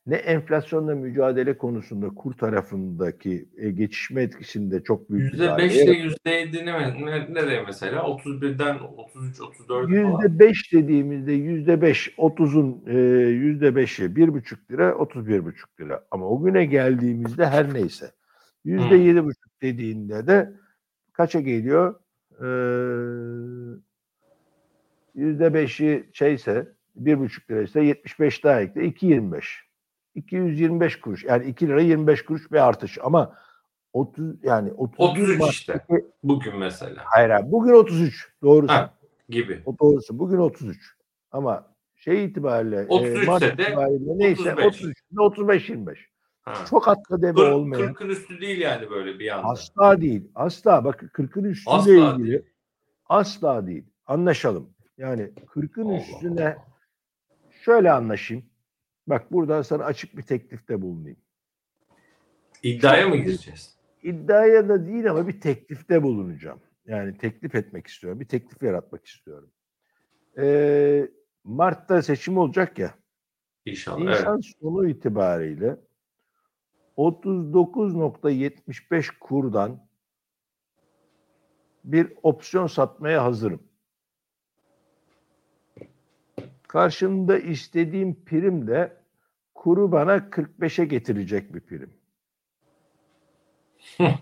ne enflasyonla mücadele konusunda kur tarafındaki e, geçişme etkisinde çok büyük bir darbe %5 ile %7 ne, ne, nereye mesela? 31'den 33, 34 falan. Yüzde beş dediğimizde yüzde beş, otuzun e, yüzde beşi bir buçuk lira, otuz bir buçuk lira. Ama o güne geldiğimizde her neyse. Yüzde Hmm. yedi buçuk dediğinde de kaça geliyor? Yüzde beşi şeyse, bir buçuk liraysa 75 daha ekle, 2.25. 225 kuruş. Yani 2 lira 25 kuruş bir artış. Ama 30 yani 31 33 işte. Bugün mesela. Hayır, hayır. Bugün 33. Doğrusu. Ha, gibi. O doğrusu. Bugün 33. Ama şey itibariyle 33 e, Mart de itibariyle neyse 35. 33 35 25. Ha. Çok atla deve 40, olmayan 40'ın üstü değil yani böyle bir anda. asla değil. Asla bak 40'ın üstüyle Asla ilgili değil. asla değil. Anlaşalım. Yani 40'ın Allah üstüne şöyle anlaşayım. Bak buradan sana açık bir teklifte bulunayım. İddiaya mı gireceğiz? İddiaya da değil ama bir teklifte bulunacağım. Yani teklif etmek istiyorum. Bir teklif yaratmak istiyorum. Ee, Mart'ta seçim olacak ya. İnşallah. Nisan Evet. sonu itibariyle 39.75 kurdan bir opsiyon satmaya hazırım. Karşında istediğim prim de kuru bana 45'e getirecek bir prim. [laughs]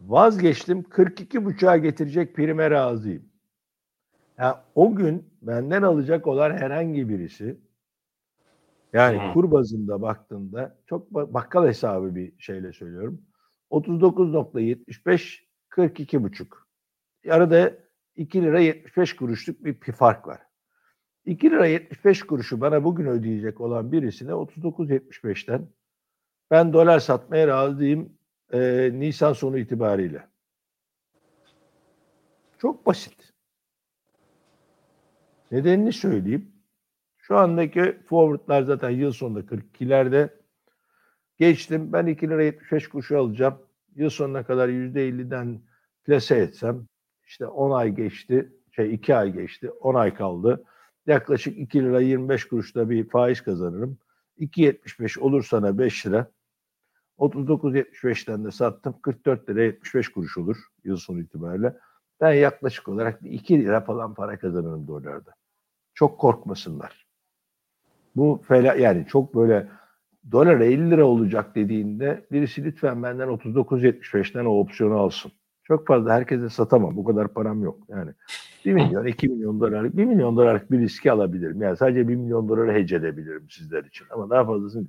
vazgeçtim 42 buçuğa getirecek prime razıyım. Yani o gün benden alacak olan herhangi birisi yani Hmm. kur bazında baktığında çok ba- bakkal hesabı bir şeyle söylüyorum. 39.75 42 buçuk. Arada 2 lira 75 kuruşluk bir fark var. 2 lira 75 kuruşu bana bugün ödeyecek olan birisine 39.75'ten ben dolar satmaya razıyım e, Nisan sonu itibariyle. Çok basit. Nedenini söyleyeyim. Şu andaki forwardlar zaten yıl sonunda 42'lerde. Geçtim. Ben 2 lira 75 kuruşu alacağım. Yıl sonuna kadar %50'den plase etsem işte 10 ay geçti. Şey 2 ay geçti. 10 ay kaldı. Yaklaşık 2 lira 25 kuruşta bir faiz kazanırım. 2.75 olur sana 5 lira. 39.75'ten de sattım. 44 lira 75 kuruş olur yıl sonu itibariyle. Ben yaklaşık olarak bir 2 lira falan para kazanırım dolarda. Çok korkmasınlar. Bu fela yani çok böyle dolar 50 lira olacak dediğinde birisi lütfen benden 39.75'ten o opsiyonu alsın. Çok fazla herkese satamam. Bu kadar param yok. Yani 1 milyon, 2 milyon dolarlık, 1 milyon dolarlık bir riski alabilirim. Yani sadece 1 milyon doları hece edebilirim sizler için. Ama daha fazlasını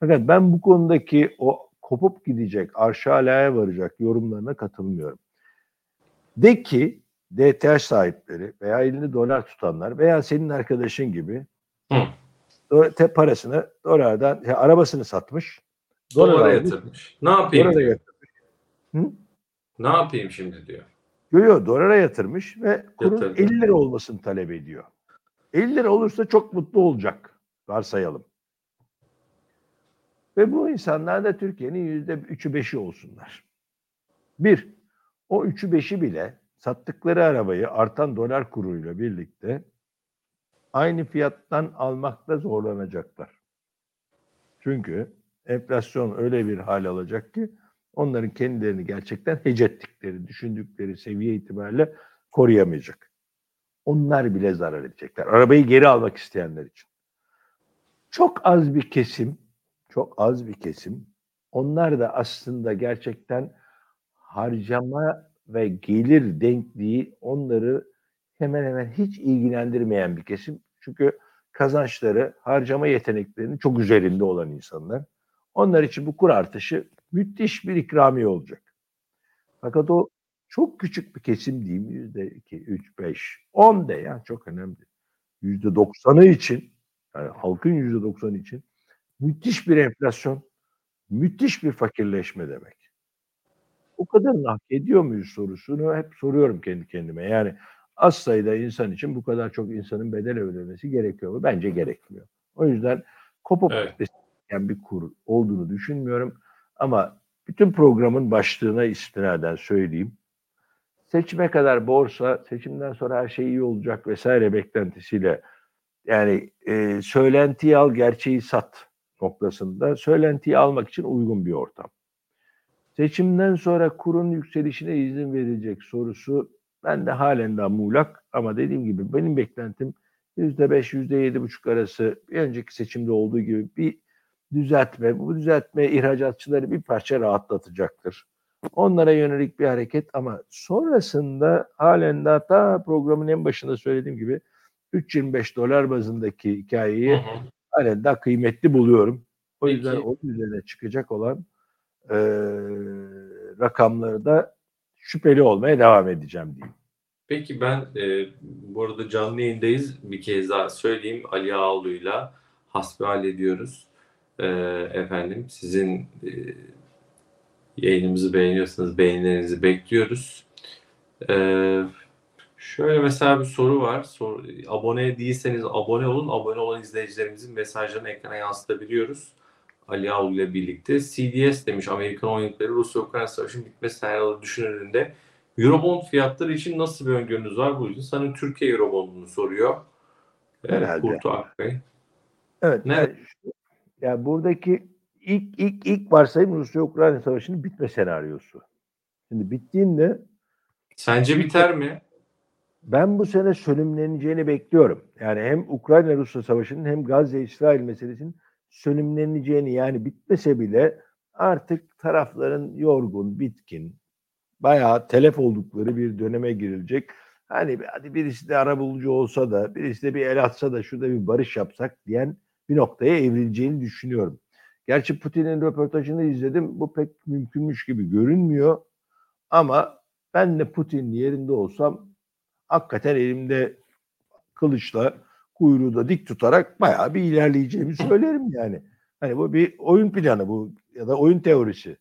fakat ben bu konudaki o kopup gidecek, arşa alaya varacak yorumlarına katılmıyorum. De ki DTH sahipleri veya elinde dolar tutanlar veya senin arkadaşın gibi. Te parasını dolardan, ya arabasını satmış. dolar Dolara almış, yatırmış. Ne yapayım Dolara yatırmış. Hı? Ne yapayım şimdi diyor. Yo, yo, dolara yatırmış ve kurun Yatırdı. 50 lira olmasını talep ediyor. 50 lira olursa çok mutlu olacak. Varsayalım. Ve bu insanlar da Türkiye'nin yüzde üçü beşi olsunlar. Bir, o üçü beşi bile sattıkları arabayı artan dolar kuruyla birlikte aynı fiyattan almakta zorlanacaklar. Çünkü enflasyon öyle bir hal alacak ki onların kendilerini gerçekten hecettikleri, düşündükleri seviye itibariyle koruyamayacak. Onlar bile zarar edecekler. Arabayı geri almak isteyenler için. Çok az bir kesim, çok az bir kesim. Onlar da aslında gerçekten harcama ve gelir denkliği onları hemen hemen hiç ilgilendirmeyen bir kesim. Çünkü kazançları, harcama yeteneklerinin çok üzerinde olan insanlar. Onlar için bu kur artışı müthiş bir ikramiye olacak. Fakat o çok küçük bir kesim diyeyim. Yüzde iki, üç, beş, on de yani çok önemli. Yüzde doksanı için yani halkın yüzde doksanı için müthiş bir enflasyon, müthiş bir fakirleşme demek. O kadarını hak ediyor muyuz sorusunu hep soruyorum kendi kendime. Yani az sayıda insan için bu kadar çok insanın bedel ödemesi gerekiyor mu? Bence gerekmiyor. O yüzden kopup Evet. bir kur olduğunu düşünmüyorum. Ama bütün programın başlığına istinaden söyleyeyim. Seçime kadar borsa, seçimden sonra her şey iyi olacak vesaire beklentisiyle yani e, söylentiyi al, gerçeği sat noktasında söylentiyi almak için uygun bir ortam. Seçimden sonra kurun yükselişine izin verilecek sorusu ben de halen daha muğlak ama dediğim gibi benim beklentim %5, %7,5 arası bir önceki seçimde olduğu gibi bir düzeltme. Bu düzeltme ihracatçıları bir parça rahatlatacaktır. Onlara yönelik bir hareket ama sonrasında halen daha ta programın en başında söylediğim gibi 3.25 dolar bazındaki Hı hikayeyi hı. halen daha kıymetli buluyorum. O Peki. yüzden onun üzerine çıkacak olan e, rakamları da şüpheli olmaya devam edeceğim diyeyim. Peki ben e, bu arada canlı yayındayız. Bir kez daha söyleyeyim. Ali Ağlı'yla hasbihal ediyoruz. E, efendim sizin e, yayınımızı beğeniyorsanız beğenilerinizi bekliyoruz. E, şöyle mesela bir soru var. Sor, abone değilseniz abone olun. Abone olan izleyicilerimizin mesajlarını ekrana yansıtabiliyoruz. Ali Ağlı ile birlikte. CDS demiş Amerikan oyuncuları Rusya-Ukrayna savaşının bitme senaryoları düşünüldüğünde Eurobond fiyatları için nasıl bir öngörünüz var bu yüzden? Sanırım Türkiye Eurobond'unu soruyor. Herhalde. Kurtu Akbey. Evet. Ne? Yani, yani buradaki ilk ilk ilk varsayım Rusya-Ukrayna savaşının bitme senaryosu. Şimdi bittiğinde Sence biter mi? ben bu sene sönümleneceğini bekliyorum. Yani hem Ukrayna-Rusya savaşının hem Gazze-İsrail meselesinin sönümleneceğini yani bitmese bile artık tarafların yorgun, bitkin, bayağı telef oldukları bir döneme girilecek. Hani hadi birisi de arabulucu olsa da birisi de bir el atsa da şurada bir barış yapsak diyen bir noktaya evrileceğini düşünüyorum. Gerçi Putin'in röportajını izledim. Bu pek mümkünmüş gibi görünmüyor. Ama ben de Putin yerinde olsam hakikaten elimde kılıçla kuyruğu da dik tutarak bayağı bir ilerleyeceğimi söylerim yani. Hani bu bir oyun planı bu ya da oyun teorisi.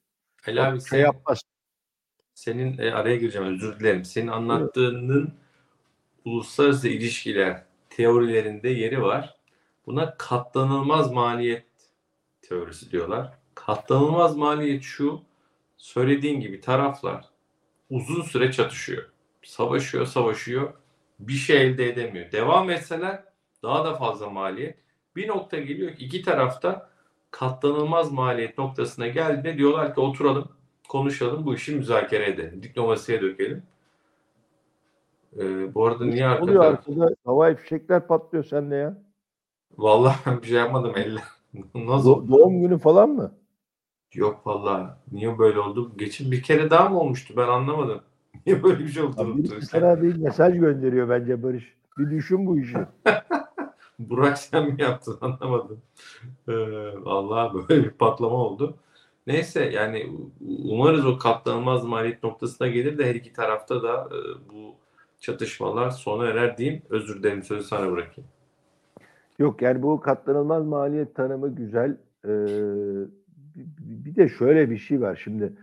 Ali abi şey yapmaz. senin e, araya gireceğim özür dilerim. Senin anlattığının uluslararası ilişkiler teorilerinde yeri var. Buna katlanılmaz maliyet teorisi diyorlar. Katlanılmaz maliyet şu söylediğin gibi taraflar uzun süre çatışıyor. Savaşıyor, savaşıyor. Bir şey elde edemiyor. Devam etseler daha da fazla maliyet. Bir nokta geliyor ki iki tarafta katlanılmaz maliyet noktasına geldiğinde diyorlar ki oturalım, konuşalım, bu işi müzakere edelim. Diplomasiye dökelim. Ee, bu arada niye Ne oluyor arkada? arkada? Havai fişekler patlıyor sende ya. Vallahi ben [laughs] bir şey yapmadım elle. [laughs] Nasıl? Do- doğum günü falan mı? Yok vallahi. Niye böyle oldu? Geçen bir kere daha mı olmuştu? Ben anlamadım. [laughs] Niye böyle bir şey oldu? Abi birisi sana bir mesaj gönderiyor bence Barış. Bir düşün bu işi. [laughs] Burak sen mi yaptın [laughs] anlamadım. Ee, vallahi böyle bir patlama oldu. Neyse yani umarız o katlanılmaz maliyet noktasına gelir de her iki tarafta da e, bu çatışmalar sona erer diyeyim. Özür dilerim sözü sana bırakayım. Yok yani bu katlanılmaz maliyet tanımı güzel. Ee, bir- de şöyle bir şey var şimdi.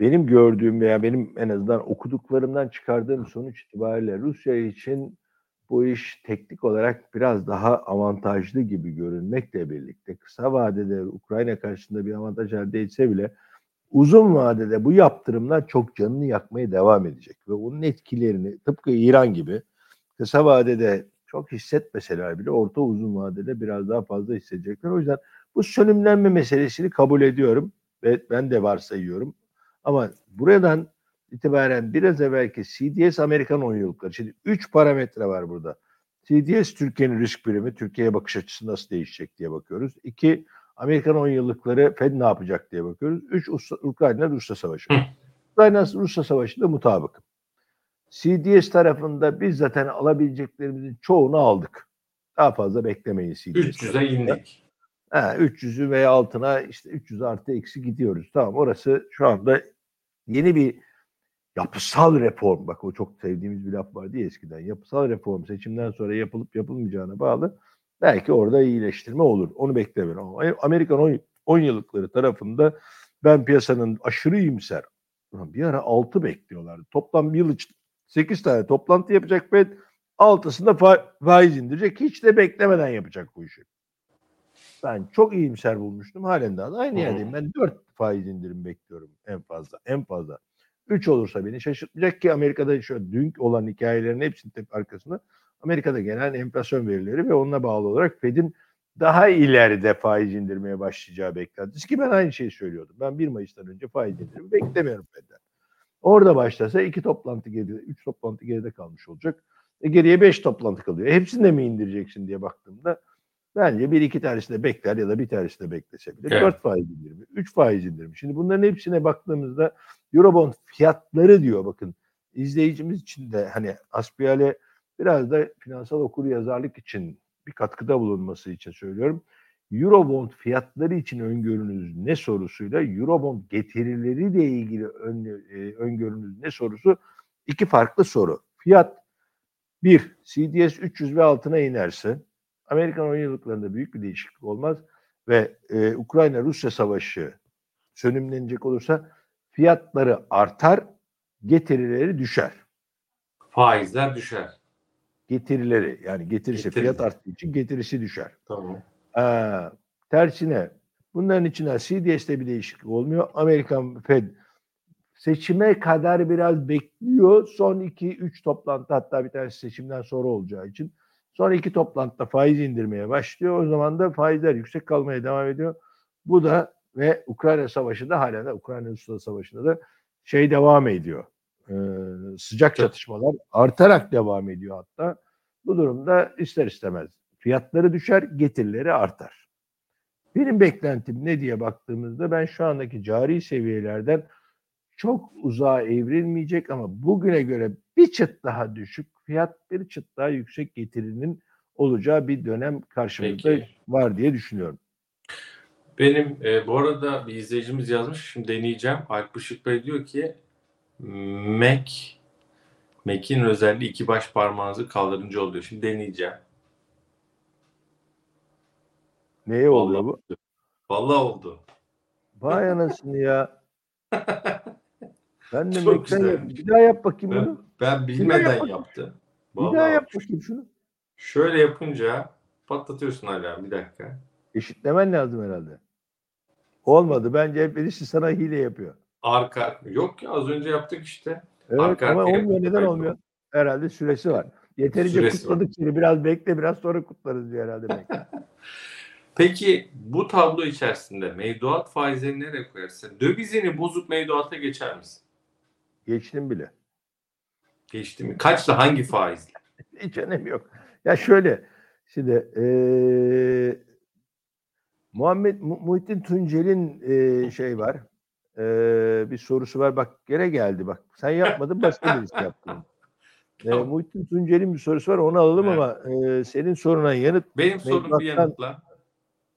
Benim gördüğüm veya benim en azından okuduklarımdan çıkardığım sonuç itibariyle Rusya için bu iş teknik olarak biraz daha avantajlı gibi görünmekle birlikte kısa vadede Ukrayna karşısında bir avantaj elde etse bile uzun vadede bu yaptırımlar çok canını yakmaya devam edecek ve onun etkilerini tıpkı İran gibi kısa vadede çok hissetmeseler bile orta uzun vadede biraz daha fazla hissedecekler. O yüzden bu sönümlenme meselesini kabul ediyorum ve ben de varsayıyorum. Ama buradan itibaren biraz evvelki CDS Amerikan 10 yıllıkları. Şimdi 3 parametre var burada. CDS Türkiye'nin risk primi, Türkiye'ye bakış açısı nasıl değişecek diye bakıyoruz. 2 Amerikan 10 yıllıkları Fed ne yapacak diye bakıyoruz. 3 Ukrayna-Rusya savaşı. Ukrayna-Rusya savaşında mutabıkım. CDS tarafında biz zaten alabileceklerimizin çoğunu aldık. Daha fazla beklemeyin CDS. 300'e indik. Ha, 300'ü veya altına işte 300 artı eksi gidiyoruz. Tamam orası şu anda yeni bir yapısal reform. Bak o çok sevdiğimiz bir laf vardı ya eskiden. Yapısal reform seçimden sonra yapılıp yapılmayacağına bağlı. Belki orada iyileştirme olur. Onu beklemiyorum. Ama Amerikan 10, 10 yıllıkları tarafında ben piyasanın aşırı iyimser. Bir ara 6 bekliyorlardı. Toplam bir yıl için 8 tane toplantı yapacak Fed. Altısında fa- faiz indirecek. Hiç de beklemeden yapacak bu işi. Ben çok iyimser bulmuştum. Halen daha da aynı yerdeyim. Ben 4 faiz indirim bekliyorum en fazla. En fazla. 3 olursa beni şaşırtmayacak ki Amerika'da şu dün olan hikayelerin hepsinin tep- arkasında Amerika'da gelen enflasyon verileri ve onunla bağlı olarak Fed'in daha ileride faiz indirmeye başlayacağı beklentisi ki ben aynı şeyi söylüyordum. Ben 1 Mayıs'tan önce faiz indirimi beklemiyorum Fed'den. Orada başlasa iki toplantı geride, üç toplantı geride kalmış olacak. E geriye beş toplantı kalıyor. E hepsini de mi indireceksin diye baktığımda bence bir iki tanesini de bekler ya da bir tanesini de beklese bile Evet. dört faiz indirimi, üç faiz indirimi. Şimdi bunların hepsine baktığımızda Eurobond fiyatları diyor bakın izleyicimiz için de hani Asbiyale biraz da finansal okur yazarlık için bir katkıda bulunması için söylüyorum. Eurobond fiyatları için öngörünüz ne sorusuyla Eurobond getirileriyle ilgili ön, e, öngörünüz ne sorusu iki farklı soru. Fiyat bir CDS 300 ve altına inerse Amerikan 10 yıllıklarında büyük bir değişiklik olmaz ve e, Ukrayna-Rusya savaşı sönümlenecek olursa fiyatları artar, getirileri düşer. Faizler düşer. Getirileri yani getirisi Getiri. fiyat arttığı için getirisi düşer. Tamam. Aa, tersine bunların içine CDS'te bir değişiklik olmuyor. Amerikan Fed seçime kadar biraz bekliyor. Son 2-3 toplantı hatta bir tanesi seçimden sonra olacağı için. Son iki toplantıda faiz indirmeye başlıyor. O zaman da faizler yüksek kalmaya devam ediyor. Bu da ve Ukrayna Savaşı'nda hala da Ukrayna-Rusya Savaşı'nda da şey devam ediyor. Ee, sıcak çatışmalar artarak devam ediyor hatta. Bu durumda ister istemez fiyatları düşer, getirileri artar. Benim beklentim ne diye baktığımızda ben şu andaki cari seviyelerden çok uzağa evrilmeyecek ama bugüne göre bir çıt daha düşük, fiyat bir çıt daha yüksek getirinin olacağı bir dönem karşımızda Peki. var diye düşünüyorum. Benim e, bu arada bir izleyicimiz yazmış. Şimdi deneyeceğim. Alp Işık Bey diyor ki Mac Mac'in özelliği iki baş parmağınızı kaldırınca oluyor. Şimdi deneyeceğim. Neye oluyor Vallahi- bu? Vallahi oldu. Vay anasını ya. [laughs] Ben de Çok güzel. yap- bir daha yap bakayım Ben, bunu. ben bilmeden yapalım. yaptım. Bir daha Vallahi yap bakayım şunu. Şöyle yapınca patlatıyorsun hala bir dakika. Eşitlemen lazım herhalde. Olmadı. Bence birisi sana hile yapıyor. Arka yok ya az önce yaptık işte. Evet Arka ama arkaya olmuyor. Neden olmuyor? Herhalde süresi var. Yeterince Süresi var. kutladık seni. Biraz bekle. Biraz sonra kutlarız diyor herhalde. [laughs] [laughs] Peki bu tablo içerisinde mevduat faizlerini nereye koyarsın? Dövizini bozup mevduata geçer misin? Geçtim bile. Geçti mi? Kaçla hangi faizle? [laughs] Hiç önemi yok. Ya şöyle. Şimdi eee Muhammed Mu- Muhittin Tuncel'in eee, şey var. Eee, bir sorusu var. Bak gene geldi bak. Sen yapmadın başka birisi yaptı. [laughs] Tamam. Muhittin Tuncel'in bir sorusu var. Onu alalım Evet. ama eee, senin soruna yanıt Benim sorum bir yanıtla.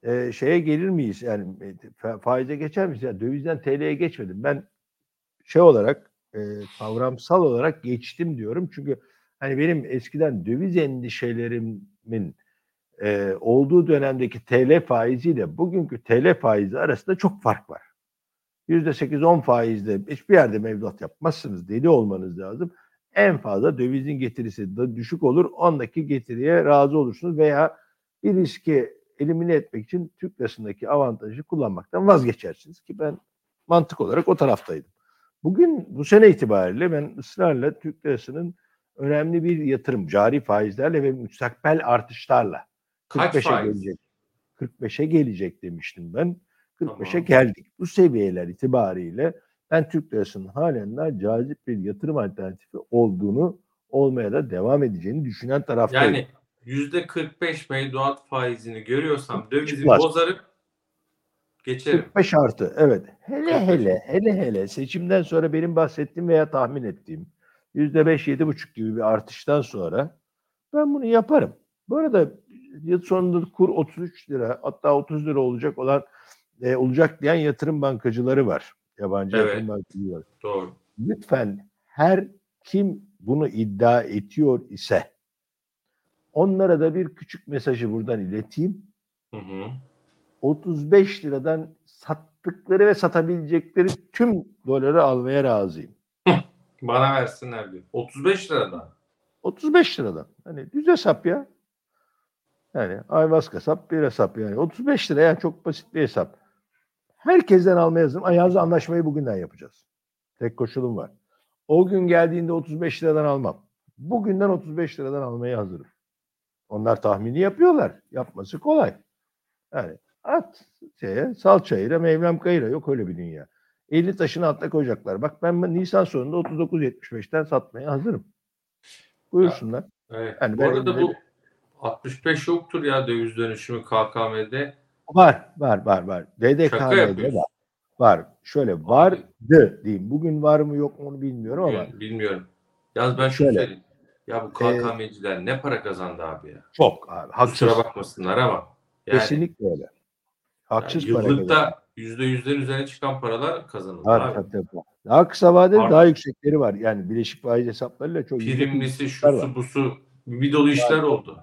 e, şeye gelir miyiz? Yani e, fa- faize geçer miyiz? Yani dövizden TL'ye geçmedim. Ben şey olarak e, kavramsal olarak geçtim diyorum. Çünkü hani benim eskiden döviz endişelerimin e, olduğu dönemdeki TL faiziyle bugünkü TL faizi arasında çok fark var. %8-10 faizle hiçbir yerde mevduat yapmazsınız. Deli olmanız lazım. En fazla dövizin getirisi de düşük olur. Ondaki getiriye razı olursunuz veya bir riski elimine etmek için Türk lirasındaki avantajı kullanmaktan vazgeçersiniz ki ben mantık olarak o taraftaydım. Bugün bu sene itibariyle ben ısrarla Türk lirasının önemli bir yatırım cari faizlerle ve müstakbel artışlarla Kaç 45'e faiz? gelecek. 45'e gelecek demiştim ben. 45'e Tamam. geldik. Bu seviyeler itibariyle ben Türk lirasının halen daha cazip bir yatırım alternatifi olduğunu olmaya da devam edeceğini düşünen taraftayım. Yani yüzde 45 mevduat faizini görüyorsam dövizi Çıkmaz. Geçerim. 45 artı evet. Hele 45. hele hele hele seçimden sonra benim bahsettiğim veya tahmin ettiğim %5 7,5 gibi bir artıştan sonra ben bunu yaparım. Bu arada yıl sonunda kur 33 lira hatta 30 lira olacak olan e, olacak diyen yatırım bankacıları var. Yabancı Evet. yatırım bankacıları var. Doğru. Lütfen her kim bunu iddia ediyor ise onlara da bir küçük mesajı buradan ileteyim. Hı hı. 35 liradan sattıkları ve satabilecekleri tüm doları almaya razıyım. [laughs] Bana versinler diyor. 35 liradan. 35 liradan. Hani düz hesap ya. Yani ayvaz kasap bir hesap yani. 35 lira yani çok basit bir hesap. Herkesten almaya hazırım. Ayazı anlaşmayı bugünden yapacağız. Tek koşulum var. O gün geldiğinde 35 liradan almam. Bugünden 35 liradan almaya hazırım. Onlar tahmini yapıyorlar. Yapması kolay. Yani at şeye, sal çayıra, mevlam kayıra. Yok öyle bir dünya. 50 taşını atla koyacaklar. Bak ben Nisan sonunda 39.75'ten satmaya hazırım. Buyursunlar. Evet. Yani bu arada bu 65 yoktur ya döviz dönüşümü KKM'de. Var, var, var, var. Yapıyorsun. var. Var. Şöyle vardı diyeyim. Bugün var mı yok mu onu bilmiyorum ama Bilmiyorum. bilmiyorum. Yalnız ben şunu Şöyle. söyleyeyim. Ya bu KKM'ciler ne para kazandı abi ya. çok abi. Haksız. Kusura bakmasınlar ama. Yani, Kesinlikle öyle. Haksız yani para yıllıkta yüzde yüzden üzerine çıkan paralar kazanıldı abi. tabii, tabii. Daha kısa vadeli Var. daha yüksekleri var. Yani bileşik faiz hesaplarıyla çok Primlisi, yüksekler var. şusu, busu bir dolu işler oldu.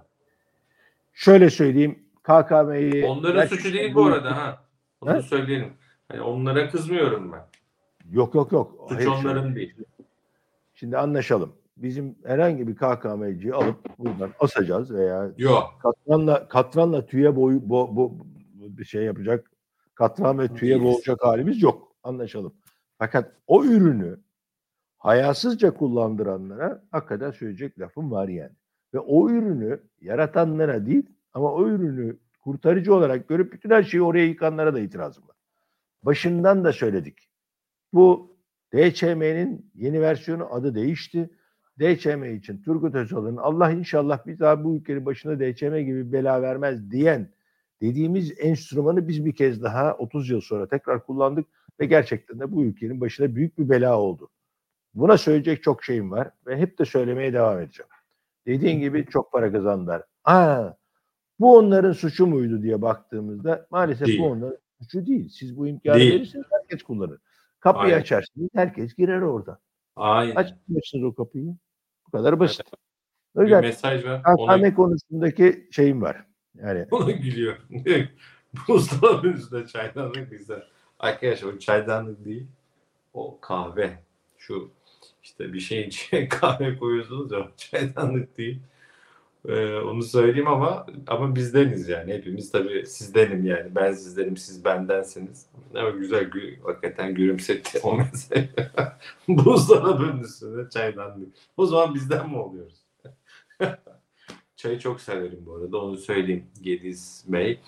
Şöyle söyleyeyim. KKM'yi Onların suçu değil bu arada ha. Onu Ha? söyleyelim. Yani onlara kızmıyorum ben. Yok yok yok. Suç Hayır, şöyle. onların değil. Şimdi anlaşalım. Bizim herhangi bir KKM'ciyi alıp buradan asacağız veya Yok. katranla katranla tüye boy bo, bo, bir şey yapacak katran ve tüye boğacak halimiz yok. Anlaşalım. Fakat o ürünü hayasızca kullandıranlara hakikaten söyleyecek lafım var yani. Ve o ürünü yaratanlara değil ama o ürünü kurtarıcı olarak görüp bütün her şeyi oraya yıkanlara da itirazım var. Başından da söyledik. Bu DÇM'nin yeni versiyonu adı değişti. DÇM için Turgut Özal'ın Allah inşallah bir daha bu ülkenin başına DÇM gibi bela vermez diyen dediğimiz enstrümanı biz bir kez daha 30 yıl sonra tekrar kullandık ve gerçekten de bu ülkenin başına büyük bir bela oldu. Buna söyleyecek çok şeyim var ve hep de söylemeye devam edeceğim. Dediğin gibi çok para kazandılar. Aa, bu onların suçu muydu diye baktığımızda maalesef Değil. bu onların suçu değil. Siz bu imkanı Değil. verirseniz herkes kullanır. Kapıyı Aynen. açarsınız herkes girer orada. Aynen. Açmıyorsunuz o kapıyı. Bu kadar basit. O Bir mesaj ver. Ona, konusundaki şeyim var. Yani [laughs] ona gülüyor. Buzdolabının üstünde çaydanlık güzel. Arkadaşlar o çaydanlık değil. O kahve. Şu işte bir şeyin içine [laughs] kahve koyuyorsunuz ya çaydanlık değil. Ee, onu söyleyeyim ama ama bizdeniz yani hepimiz tabii sizdenim yani ben sizdenim siz bendensiniz ama güzel gü- hakikaten gülümsetti o mesele buzdolabının üstünde çaydanlık o zaman bizden mi oluyoruz çayı çok severim bu arada onu söyleyeyim Gediz Bey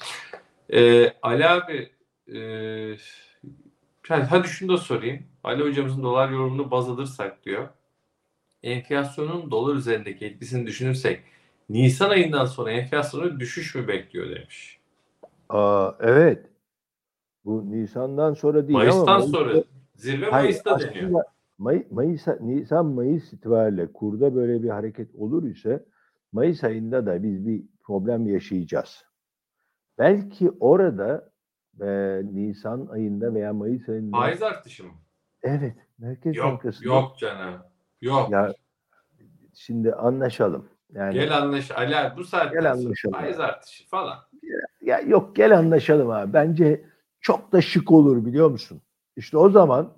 ee, Ali abi e, yani hadi şunu da sorayım Ali hocamızın dolar yorumunu baz alırsak diyor enflasyonun dolar üzerindeki etkisini düşünürsek Nisan ayından sonra enflasyonu düşüş mü bekliyor demiş. aa, evet. Bu Nisan'dan sonra değil Mayıs'tan ama sonra zirve Hayır, Mayıs'ta deniyor. May, Mayıs, Nisan Mayıs itibariyle kurda böyle bir hareket olur ise Mayıs ayında da biz bir problem yaşayacağız. Belki orada e, Nisan ayında veya Mayıs ayında Faiz artışı mı? evet Merkez Yok, Bankası yok canım. Yok. ya şimdi anlaşalım. Yani Gel anlaş. Ali abi bu saatten Gel anlaşalım. faiz artışı falan. ya yok gel anlaşalım abi. Bence çok da şık olur biliyor musun? İşte o zaman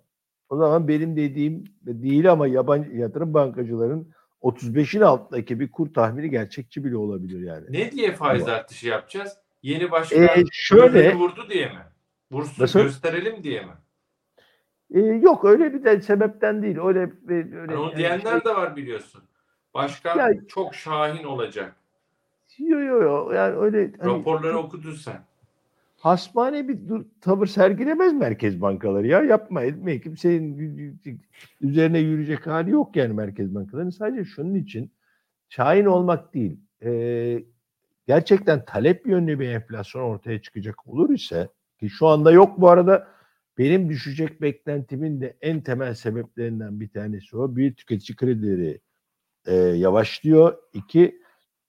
o zaman benim dediğim değil ama yabancı yatırım bankacıların 35'in altındaki bir kur tahmini gerçekçi bile olabilir yani. Ne diye faiz Ama- artışı yapacağız? Yeni başkan Ee, şöyle vurdu diye mi? Vursun Nasıl? gösterelim diye mi? e, yok öyle bir de sebepten değil. Öyle öyle Yani onu yani diyenler şey- de var biliyorsun. Başkan Ya- çok şahin olacak. Yo yo yo yani öyle hani, Raporları okudun sen. hasmane bir tavır sergilemez merkez bankaları ya. Yapma etme. Kimsenin üzerine yürüyecek hali yok yani merkez bankalarının. Sadece şunun için şahin olmak değil Ee, gerçekten talep yönlü bir enflasyon ortaya çıkacak olur ise ki şu anda yok bu arada benim düşecek beklentimin de en temel sebeplerinden bir tanesi o. Bir tüketici kredileri e, yavaşlıyor. İki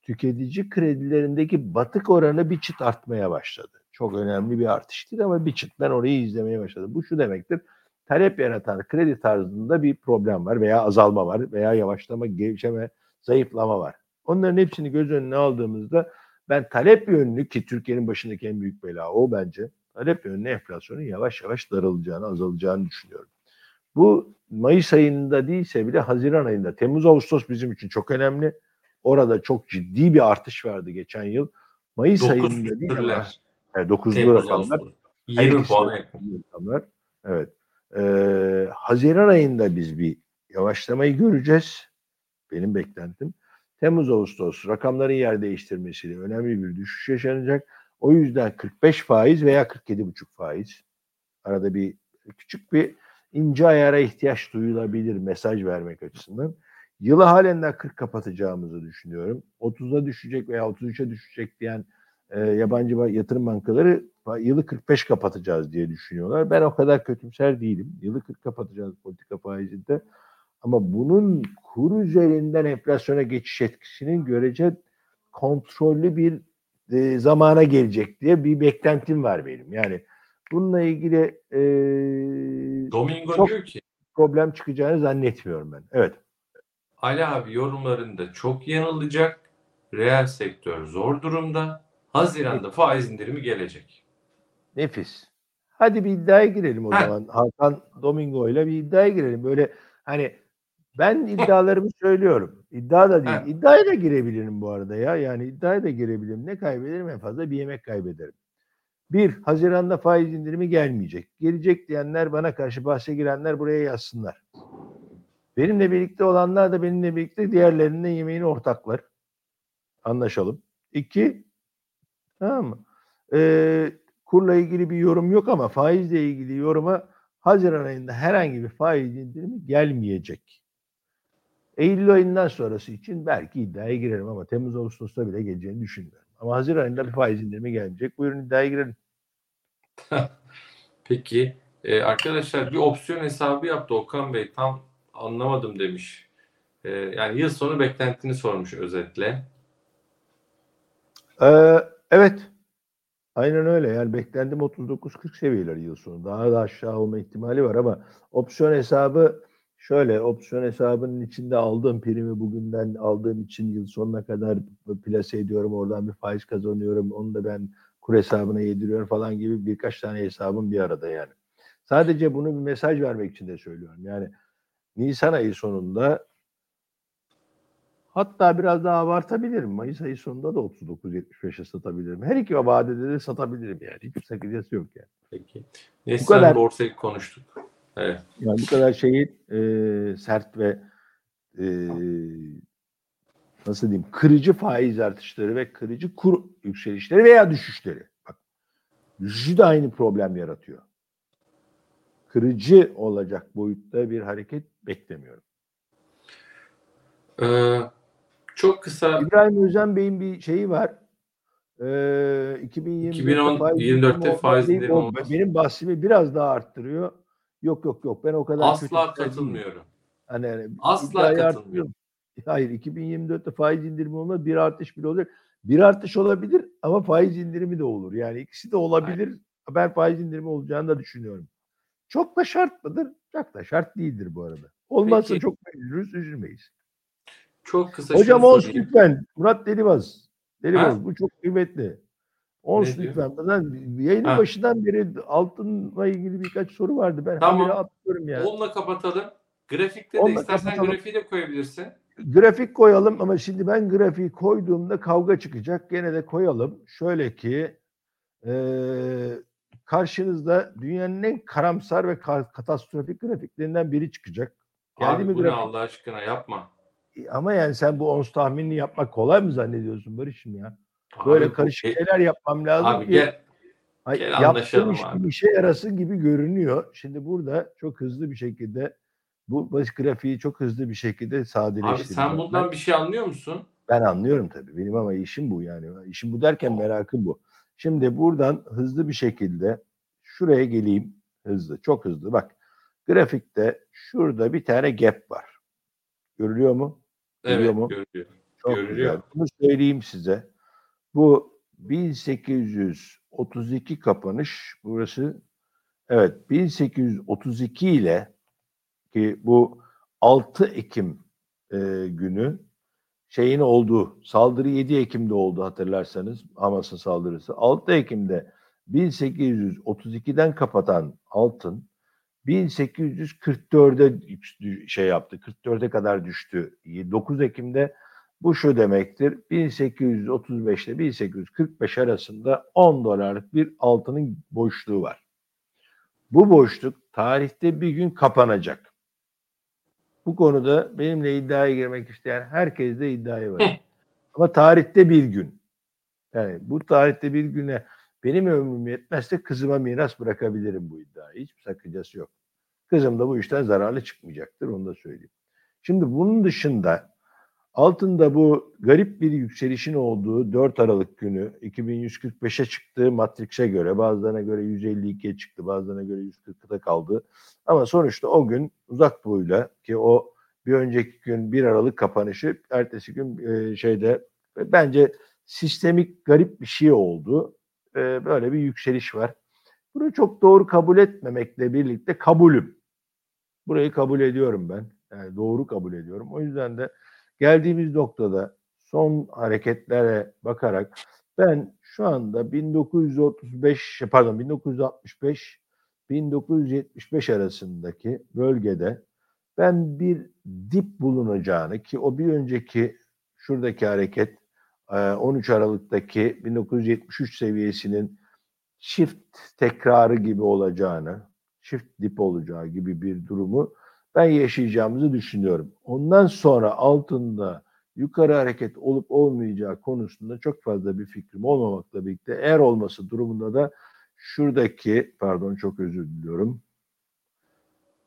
tüketici kredilerindeki batık oranı bir çıt artmaya başladı. Çok önemli bir artış değil ama bir çıt ben orayı izlemeye başladım. Bu şu demektir. Talep yaratan kredi tarzında bir problem var veya azalma var veya yavaşlama, gevşeme, zayıflama var. Onların hepsini göz önüne aldığımızda ben talep yönlü ki Türkiye'nin başındaki en büyük bela o bence. Talep yönlü enflasyonun yavaş yavaş daralacağını, azalacağını düşünüyorum. Bu Mayıs ayında değilse bile Haziran ayında, Temmuz Ağustos bizim için çok önemli. Orada çok ciddi bir artış vardı geçen yıl. Mayıs 9 ayında değil ama. Evet, 9'lu Temmuz, rakamlar. Ağustos. Her 20 ikisi puana de yakın. iyi rakamlar. Evet. Ee, Haziran ayında biz bir yavaşlamayı göreceğiz. Benim beklentim. Temmuz Ağustos rakamların yer değiştirmesiyle önemli bir düşüş yaşanacak. O yüzden 45 faiz veya 47,5 faiz. Arada bir küçük bir ince ayara ihtiyaç duyulabilir mesaj vermek açısından. Yılı halen de 40 kapatacağımızı düşünüyorum. 30'a düşecek veya 33'e düşecek diyen e, yabancı ba- yatırım bankaları ba- yılı 45 kapatacağız diye düşünüyorlar. Ben o kadar kötümser değilim. Yılı 40 kapatacağız politika faizinde. Ama bunun kur üzerinden enflasyona geçiş etkisinin görece kontrollü bir e, zamana gelecek diye bir beklentim var benim. Yani bununla ilgili e, Domingo Çok- diyor ki problem çıkacağını zannetmiyorum ben. Evet. Ali abi yorumlarında çok yanılacak. Reel sektör zor durumda. Haziran'da faiz indirimi gelecek. Nefis. Hadi bir iddiaya girelim o Ha. zaman. Hakan Domingo ile bir iddiaya girelim. Böyle hani ben iddialarımı [laughs] söylüyorum. İddia da değil. Ha. İddiaya da girebilirim bu arada ya. Yani iddiaya da girebilirim. Ne kaybederim? En fazla bir yemek kaybederim. Bir, Haziran'da faiz indirimi gelmeyecek. Gelecek diyenler bana karşı bahse girenler buraya yazsınlar. Benimle birlikte olanlar da benimle birlikte diğerlerinin yemeğini ortaklar. Anlaşalım. İki, tamam mı? Ee, kurla ilgili bir yorum yok ama faizle ilgili yoruma Haziran ayında herhangi bir faiz indirimi gelmeyecek. Eylül ayından sonrası için belki iddiaya girerim ama Temmuz Ağustos'ta bile geleceğini düşünmüyorum. Ama Haziran ayında bir faiz indirimi gelmeyecek. Buyurun iddiaya girelim. [laughs] Peki Ee, arkadaşlar bir opsiyon hesabı yaptı Okan Bey. Tam anlamadım demiş. Ee, yani yıl sonu beklentini sormuş özetle. Ee, evet. Aynen öyle. Yani beklendim 39-40 seviyeleri yıl sonu. Daha da aşağı olma ihtimali var ama opsiyon hesabı şöyle opsiyon hesabının içinde aldığım primi bugünden aldığım için yıl sonuna kadar plase ediyorum. Oradan bir faiz kazanıyorum. Onu da ben kur hesabına yediriyorum falan gibi birkaç tane hesabım bir arada yani. Sadece bunu bir mesaj vermek için de söylüyorum. Yani Nisan ayı sonunda hatta biraz daha abartabilirim. Mayıs ayı sonunda da 39.75'e satabilirim. Her iki vadede de satabilirim yani. Hiçbir sakıncası yok yani. Peki. Neyse kadar. borsayı konuştuk. Evet. Yani bu kadar şeyin e, sert ve e, nasıl diyeyim kırıcı faiz artışları ve kırıcı kur yükselişleri veya düşüşleri. Bak düşüşü de aynı problem yaratıyor. Kırıcı olacak boyutta bir hareket beklemiyorum. Ee, çok kısa İbrahim Özen Bey'in bir şeyi var. Ee, 2024'te 2024'te faiz değil, indirimi o olmaz. benim bahsimi biraz daha arttırıyor. Yok yok yok ben o kadar asla şey katılmıyorum. Hani, hani Asla katılmıyorum. Hayır 2024'te faiz indirimi olmaz bir artış bile olacak. Bir artış olabilir ama faiz indirimi de olur. Yani ikisi de olabilir. Ben faiz indirimi olacağını da düşünüyorum. Çok da şart mıdır? Çok da şart değildir bu arada. Olmazsa Peki. çok üzülürüz, üzülmeyiz. Çok kısa Hocam ons lütfen. Murat Delibaz. Delibaz Ha? bu çok kıymetli. Ons Ne lütfen. Bana yayının Ha. başından beri altınla ilgili birkaç soru vardı. Ben Tamam. atlıyorum yani. Onunla kapatalım. Grafikte de Onunla istersen kapatalım. grafiği de koyabilirsin. Grafik koyalım ama şimdi ben grafiği koyduğumda kavga çıkacak. Gene de koyalım. Şöyle ki eee, karşınızda dünyanın en karamsar ve ka- katastrofik grafiklerinden biri çıkacak. Geldi Abi mi bu ne grafik? Allah aşkına yapma. Ama yani sen bu ons tahminini yapmak kolay mı zannediyorsun Barış'ım ya? Böyle Abi karışık e, şeyler yapmam lazım Abi ki gel. Ay, Gel yaptığım iş abi. bir işe yarasın gibi görünüyor. Şimdi burada çok hızlı bir şekilde bu baş grafiği çok hızlı bir şekilde Abi sadeleştireceğim. sen bundan ben. bir şey anlıyor musun? Ben anlıyorum tabii. Benim ama işim bu yani. İşim bu derken merakım bu. Şimdi buradan hızlı bir şekilde şuraya geleyim. Hızlı, çok hızlı. Bak grafikte şurada bir tane gap var. Görülüyor mu? Görüyor Evet mu? görülüyor. Çok Görülüyor. güzel. Bunu söyleyeyim size. Bu 1832 kapanış burası. Evet 1832 ile ki bu 6 Ekim e, günü şeyin olduğu saldırı 7 Ekim'de oldu hatırlarsanız Hamas'ın saldırısı. 6 Ekim'de 1832'den kapatan altın 1844'e düştü- şey yaptı. 44'e kadar düştü. 9 Ekim'de bu şu demektir. 1835 ile 1845 arasında 10 dolarlık bir altının boşluğu var. Bu boşluk tarihte bir gün kapanacak. Bu konuda benimle iddiaya girmek isteyen herkes de iddiaya var. Ama tarihte bir gün. Yani bu tarihte bir güne benim ömrüm yetmezse kızıma miras bırakabilirim bu iddiayı. Hiçbir sakıncası yok. Kızım da bu işten zararlı çıkmayacaktır onu da söyleyeyim. Şimdi bunun dışında altında bu garip bir yükselişin olduğu 4 Aralık günü 2145'e çıktığı Matrix'e göre bazılarına göre 152'ye çıktı bazılarına göre 140'da kaldı. Ama sonuçta o gün uzak doğuyla ki o bir önceki gün 1 Aralık kapanışı ertesi gün şeyde bence sistemik garip bir şey oldu. E, böyle bir yükseliş var. Bunu çok doğru kabul etmemekle birlikte kabulüm. Burayı kabul ediyorum ben. Yani doğru kabul ediyorum. O yüzden de geldiğimiz noktada son hareketlere bakarak ben şu anda 1935 pardon 1965 1975 arasındaki bölgede ben bir dip bulunacağını ki o bir önceki şuradaki hareket 13 Aralık'taki 1973 seviyesinin çift tekrarı gibi olacağını, çift dip olacağı gibi bir durumu ben yaşayacağımızı düşünüyorum. Ondan sonra altında yukarı hareket olup olmayacağı konusunda çok fazla bir fikrim olmamakla birlikte eğer olması durumunda da şuradaki pardon çok özür diliyorum.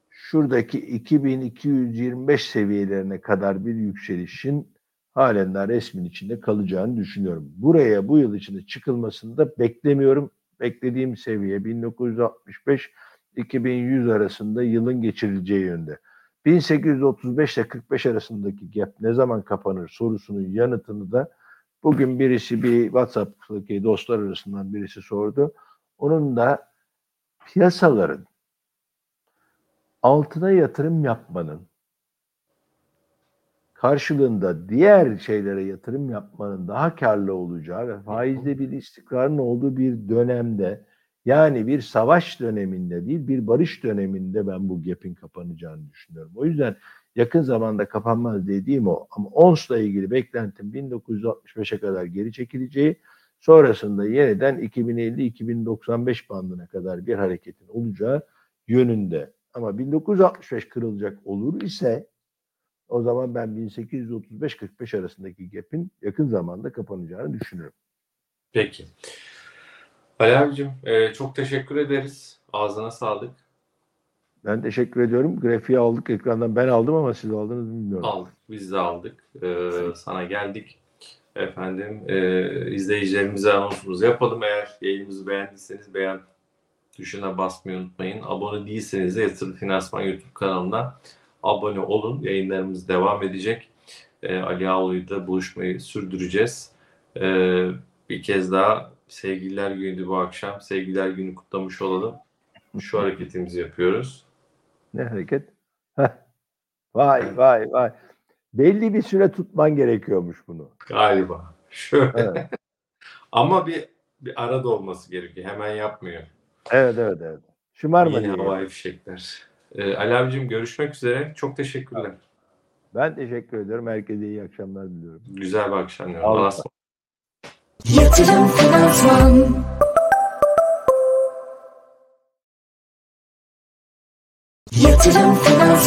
Şuradaki 2225 seviyelerine kadar bir yükselişin halen daha resmin içinde kalacağını düşünüyorum. Buraya bu yıl içinde çıkılmasını da beklemiyorum. Beklediğim seviye 1965 2100 arasında yılın geçirileceği yönde. 1835 ile 45 arasındaki gap ne zaman kapanır sorusunun yanıtını da bugün birisi bir WhatsApp'taki dostlar arasından birisi sordu. Onun da piyasaların altına yatırım yapmanın karşılığında diğer şeylere yatırım yapmanın daha karlı olacağı ve faizde bir istikrarın olduğu bir dönemde yani bir savaş döneminde değil bir barış döneminde ben bu gap'in kapanacağını düşünüyorum. O yüzden yakın zamanda kapanmaz dediğim o. Ama ONS'la ilgili beklentim 1965'e kadar geri çekileceği sonrasında yeniden 2050-2095 bandına kadar bir hareketin olacağı yönünde. Ama 1965 kırılacak olur ise o zaman ben 1835-45 arasındaki gap'in yakın zamanda kapanacağını düşünüyorum. Peki. Ali abicim e, çok teşekkür ederiz. Ağzına sağlık. Ben teşekkür ediyorum. Grafiği aldık ekrandan. Ben aldım ama siz aldınız mı bilmiyorum. Aldık. Biz de aldık. E, sana geldik. Efendim e, izleyicilerimize anonsumuzu yapalım. Eğer yayınımızı beğendiyseniz beğen tuşuna basmayı unutmayın. Abone değilseniz de Yatırım Finansman YouTube kanalına abone olun. Yayınlarımız devam edecek. E, Ali Ağoğlu'yu da buluşmayı sürdüreceğiz. E, bir kez daha sevgililer günü bu akşam. Sevgililer günü kutlamış olalım. Şu [laughs] hareketimizi yapıyoruz. Ne hareket? Vay vay vay. Belli bir süre tutman gerekiyormuş bunu. Galiba. Şöyle. Evet. [laughs] Ama bir, bir arada olması gerekiyor. Hemen yapmıyor. Evet evet evet. Şımarma Yine havai fişekler. Ee, Ali abicim görüşmek üzere. Çok teşekkürler. Ben teşekkür ediyorum. Herkese iyi akşamlar diliyorum. Güzel bir akşam. Allah'a ısmarladık. Yatırım Finansman Yatırım